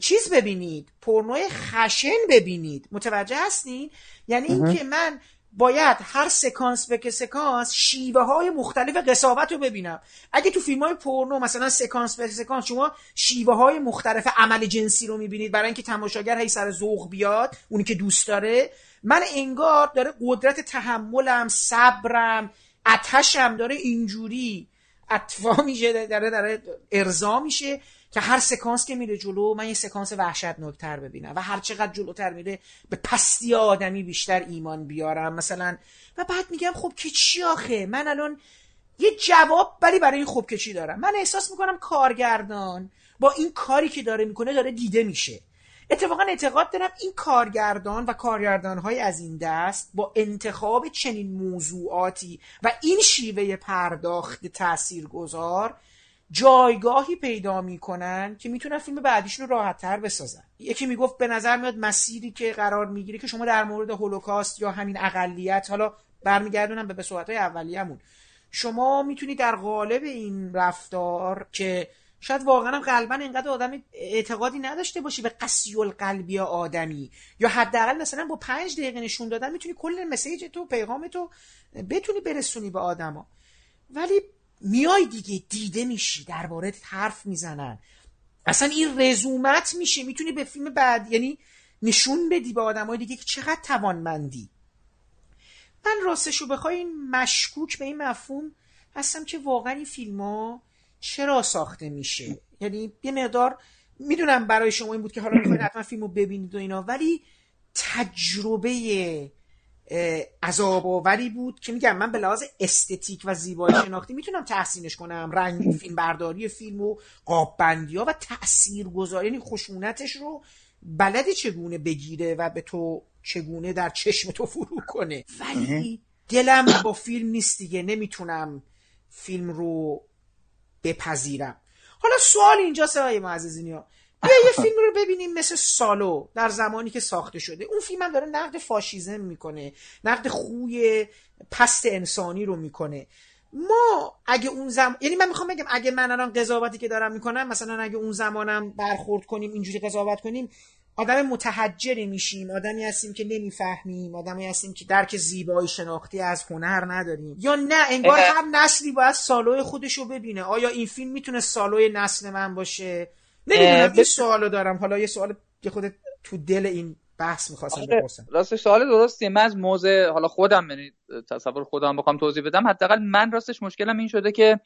چیز ببینید. پورنو خشن ببینید. متوجه هستین؟ یعنی اینکه من باید هر سکانس به سکانس شیوه های مختلف قصاوت رو ببینم. اگه تو فیلم های پورنو مثلا سکانس به سکانس شما شیوه های مختلف عمل جنسی رو می‌بینید برای اینکه تماشاگر هی سر ذوق بیاد اونی که دوست داره من انگار داره قدرت تحملم صبرم اتشم داره اینجوری اطفا میشه داره داره ارضا میشه که هر سکانس که میره جلو من یه سکانس وحشتناکتر ببینم و هر چقدر جلوتر میره به پستی آدمی بیشتر ایمان بیارم مثلا. و بعد میگم خب که چی آخه؟ من الان یه جواب ولی برای این خوب که دارم؟ من احساس می‌کنم کارگردان با این کاری که داره می‌کنه داره دیده میشه. اتفاقا اعتقاد دارم این کارگردان و کارگردان های از این دست با انتخاب چنین موضوعاتی و این شیوه پرداخت تاثیرگذار جایگاهی پیدا می‌کنن که می‌تونن فیلم بعدیشون رو راحت تر بسازن. یکی می‌گفت به نظر میاد مسیری که قرار می‌گیره که شما در مورد هولوکاست یا همین اقلیت حالا برمیگردونم به صحبت های اولیه‌مون. شما می‌تونید در قالب این رفتار که شاید واقعا هم قلبا اینقدر آدم اعتقادی نداشته باشی به قسی القلبی آدمی. یا حداقل مثلا با پنج دقیقه نشون دادن می‌تونی کل مسیج تو پیغام تو بتونی برسونی به آدما. ولی میای دیگه دیده میشی درباره حرف می‌زنن. اصلا این رزومت میشه. می‌تونی به فیلم بعد یعنی نشون بدی به آدمای دیگه که چقدر توانمندی. من راستشو بخوای مشکوک به این مفهوم هستم که واقعا این فیلم ها چرا ساخته میشه؟ یعنی یه مقدار می‌دونم برای شما این بود که حالا می‌خواید حتما فیلم رو ببینید و اینا ولی تجربه عذاب آوری بود که میگم من به لحاظ استتیک و زیبایی شناختی می‌تونم تحسینش کنم. رنگ فیلم برداری فیلم و قاب بندی ها و تأثیر گذاری یعنی خشونتش رو بلدی چگونه بگیره و به تو چگونه در چشم تو فرو کنه. ولی دلم با فیلم نیست دیگه. نمی‌تونم فیلم رو بپذیرم. حالا سوال اینجا سوای معززینی ها بیا یه فیلم رو ببینیم مثل سالو در زمانی که ساخته شده. اون فیلم هم داره نقد فاشیزم می‌کنه نقد خوی پست انسانی رو می‌کنه. ما اگه اون زمان یعنی من می‌خوام بگم اگه من الان قضاوتی که دارم می‌کنم مثلا اگه اون زمانم برخورد کنیم اینجوری قضاوت کنیم آدم متحجری میشیم آدمی هستیم که نمی‌فهمیم آدمی هستیم که درک زیبایی شناختی از هنر نداریم. یا نه انگار هر نسلی باید سالوی خودش رو ببینه. آیا این فیلم می‌تونه سالوی نسل من باشه؟ نمی‌دونم این سوالو دارم. حالا یه سوال که خودت تو دل این بحث می‌خواستم بپرسم. راستش سوال درستیه من از موزه حالا خودم یعنی تصور خودم بخوام توضیح بدم. حداقل من راستش مشکلم این شده که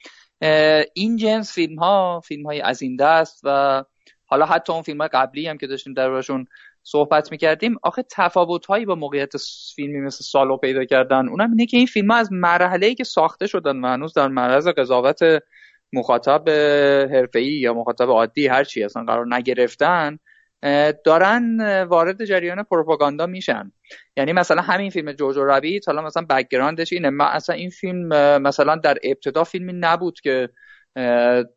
این جنس فیلم ها فیلم های از این دست و حالا حتی اون فیلم قبلی هم که داشتیم دربارشون صحبت می‌کردیم آخه تفاوت هایی با موقعیت فیلمی مثل سالو پیدا کردن اونم اینه که این فیلم ها از مرحله ای که ساخته شدن و هنوز در معرض قضاوت مخاطب حرفه‌ای یا مخاطب عادی هر چی اصلا قرار نگرفتن دارن وارد جریان پروپاگاندا میشن. یعنی مثلا همین فیلم Jojo Rabbit حالا مثلا background ش اینه. من اصلا این فیلم مثلا در ابتدا فیلمی نبود که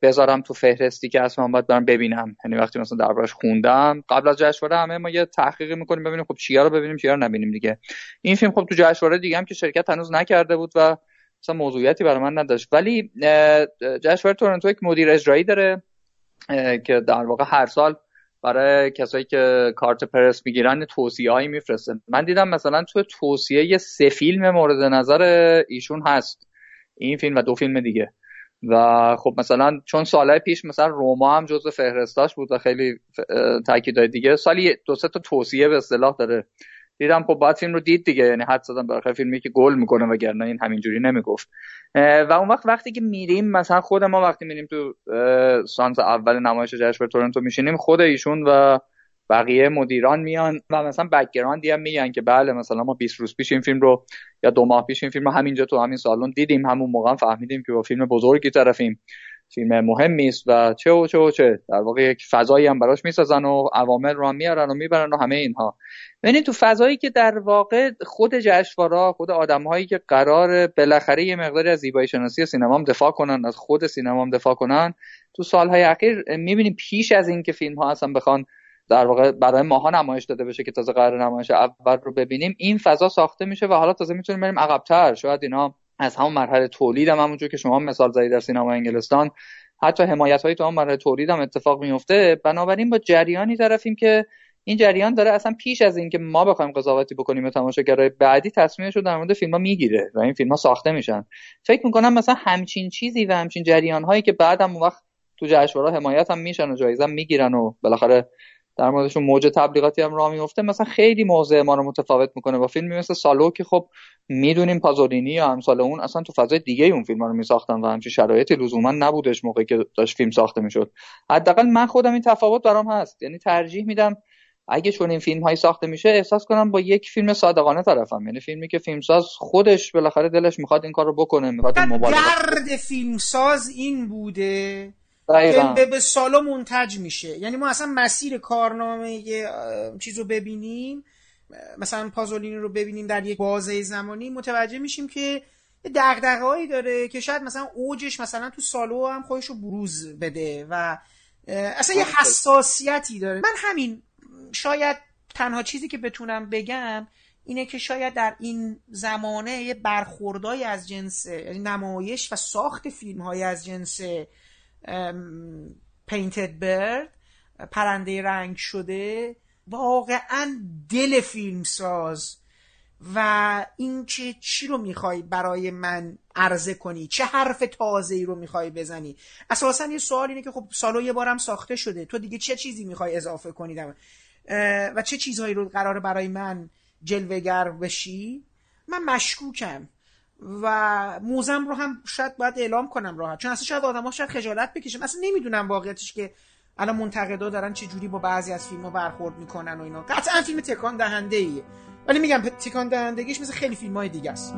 بذارم تو فهرستی که اصلا باید برم ببینم. یعنی وقتی مثلا دربارش خوندم قبل از جشنواره همه ما یه تحقیقی می‌کنیم ببینیم خب چیا رو ببینیم چیا رو نبینیم دیگه. این فیلم خب تو جشنواره دیگه هم که شرکت هنوز نکرده بود و مثلا موضوعیتی برای من نداشت. ولی جشنواره تورنتو یک مدیر اجرایی داره که در واقع هر سال برای کسایی که کارت پرس می‌گیرن توصیه هایی میفرسته. من دیدم مثلا تو توصیه سه فیلم مورد نظر ایشون هست. این فیلم و دو فیلم دیگه. و خب مثلا چون سالهای پیش مثلا روما هم جزو فهرستاش بود و خیلی تاکیدهای دیگه سالی دو سه تا توصیه به اصطلاح داره. دیدم خب باید فیلم رو دید دیگه یعنی حد زدم برای فیلمی که گل می‌کنه وگرنه این همینجوری نمی‌گفت. و اون وقت وقتی که میریم مثلا خود ما وقتی میریم تو سانس اول نمایش جشنواره تورنتو میشینیم خود ایشون و بقیه مدیران میان و مثلا بکگراندی هم میگن که بله مثلا ما 20 روز پیش این فیلم رو یا دو ماه پیش این فیلم رو همینجا تو همین سالن دیدیم همون موقع فهمیدیم که با فیلم بزرگی طرفیم فیلم مهمی است و چه و چه و چه. در واقع یک فضایی هم براش می‌سازن و عوامل رو هم میارن و می‌برن و همه اینها. ببینید تو فضایی که در واقع خود جشنواره خود آدمهایی که قرار بالاخره یه مقداری از زیبایی شناسی سینما هم دفاع کنن از خود سینما هم دفاع کنن تو سالهای اخیر می‌بینیم پیش از اینکه فیلم ها اصلا بخوان در واقع برای ماها نمایش داده بشه که تازه قرار نمایش اول رو ببینیم. این فضا ساخته میشه و حالا تازه می‌تونیم بریم عقبتر. شاید اینا از همون مرحله تولید هم همونجور که شما مثال زدید در سینما انگلستان حتی حمایت های تو هم مرحله تولید هم اتفاق میفته. بنابراین با جریانی طرفیم که این جریان داره اصلا پیش از اینکه ما بخوایم قضاوتی بکنیم و تماشاگرای بعدی تصمیمش رو در مورد فیلم ها می‌گیره و این فیلم ها ساخته میشن. فکر می‌کنم مثلا همچین چیزی و همچین جریان هایی که بعدم اون وقت تو جشنواره حمایت هم میشن و جایزه می‌گیرن و بالاخره در موردشون موج تبلیغاتی هم راه میفته مثلا خیلی موضع ما رو متفاوت می‌کنه با فیلمی مثل سالو که خب می‌دونیم پازولینی یا امثال اون اصلا تو فضای دیگه اون فیلم رو میساختن و همچین شرایطی لزوما نبودش موقعی که داشت فیلم ساخته می‌شد. حداقل من خودم این تفاوت برام هست. یعنی ترجیح میدم اگه چون این فیلم هایی ساخته میشه احساس کنم با یک فیلم صادقانه طرفم. یعنی فیلمی که فیلمساز خودش بالاخره دلش می‌خواد این کار رو بکنه می‌خواد مبالغه درد فیلمساز این بوده به, به سالو منتج میشه. یعنی ما اصلا مسیر کارنامه چیز رو ببینیم مثلا پازولینی رو ببینیم در یک بازه زمانی متوجه میشیم که دغدغه‌ای داره که شاید مثلا اوجش مثلا تو سالو هم خودش رو بروز بده و اصلا یه حساسیتی داره. من همین شاید تنها چیزی که بتونم بگم اینه که شاید در این زمانه یه برخوردای از جنس یعنی نمایش و ساخت فیلم های از جنس پینتد برد پرنده رنگ شده. واقعا دل فیلم ساز و این که چی رو می‌خوای برای من عرضه کنی؟ چه حرف تازه ای رو می‌خوای بزنی؟ اساسا یه سوال اینه که خب سالو یه بارم ساخته شده. تو دیگه چه چیزی می‌خوای اضافه کنی؟ و چه چیزهایی رو قراره برای من جلوگر بشی؟ من مشکوکم. و موزم رو هم شاید باید اعلام کنم راحت. چون اصلا شاید آدم ها شاید خجالت بکشم اصلا نمی‌دونم واقعیتش که الان منتقدا دارن چه جوری با بعضی از فیلم ها برخورد می‌کنن و اینا. قطعا فیلم تکان دهنده ایه ولی میگم تکان دهندگیش مثل خیلی فیلم های دیگه است.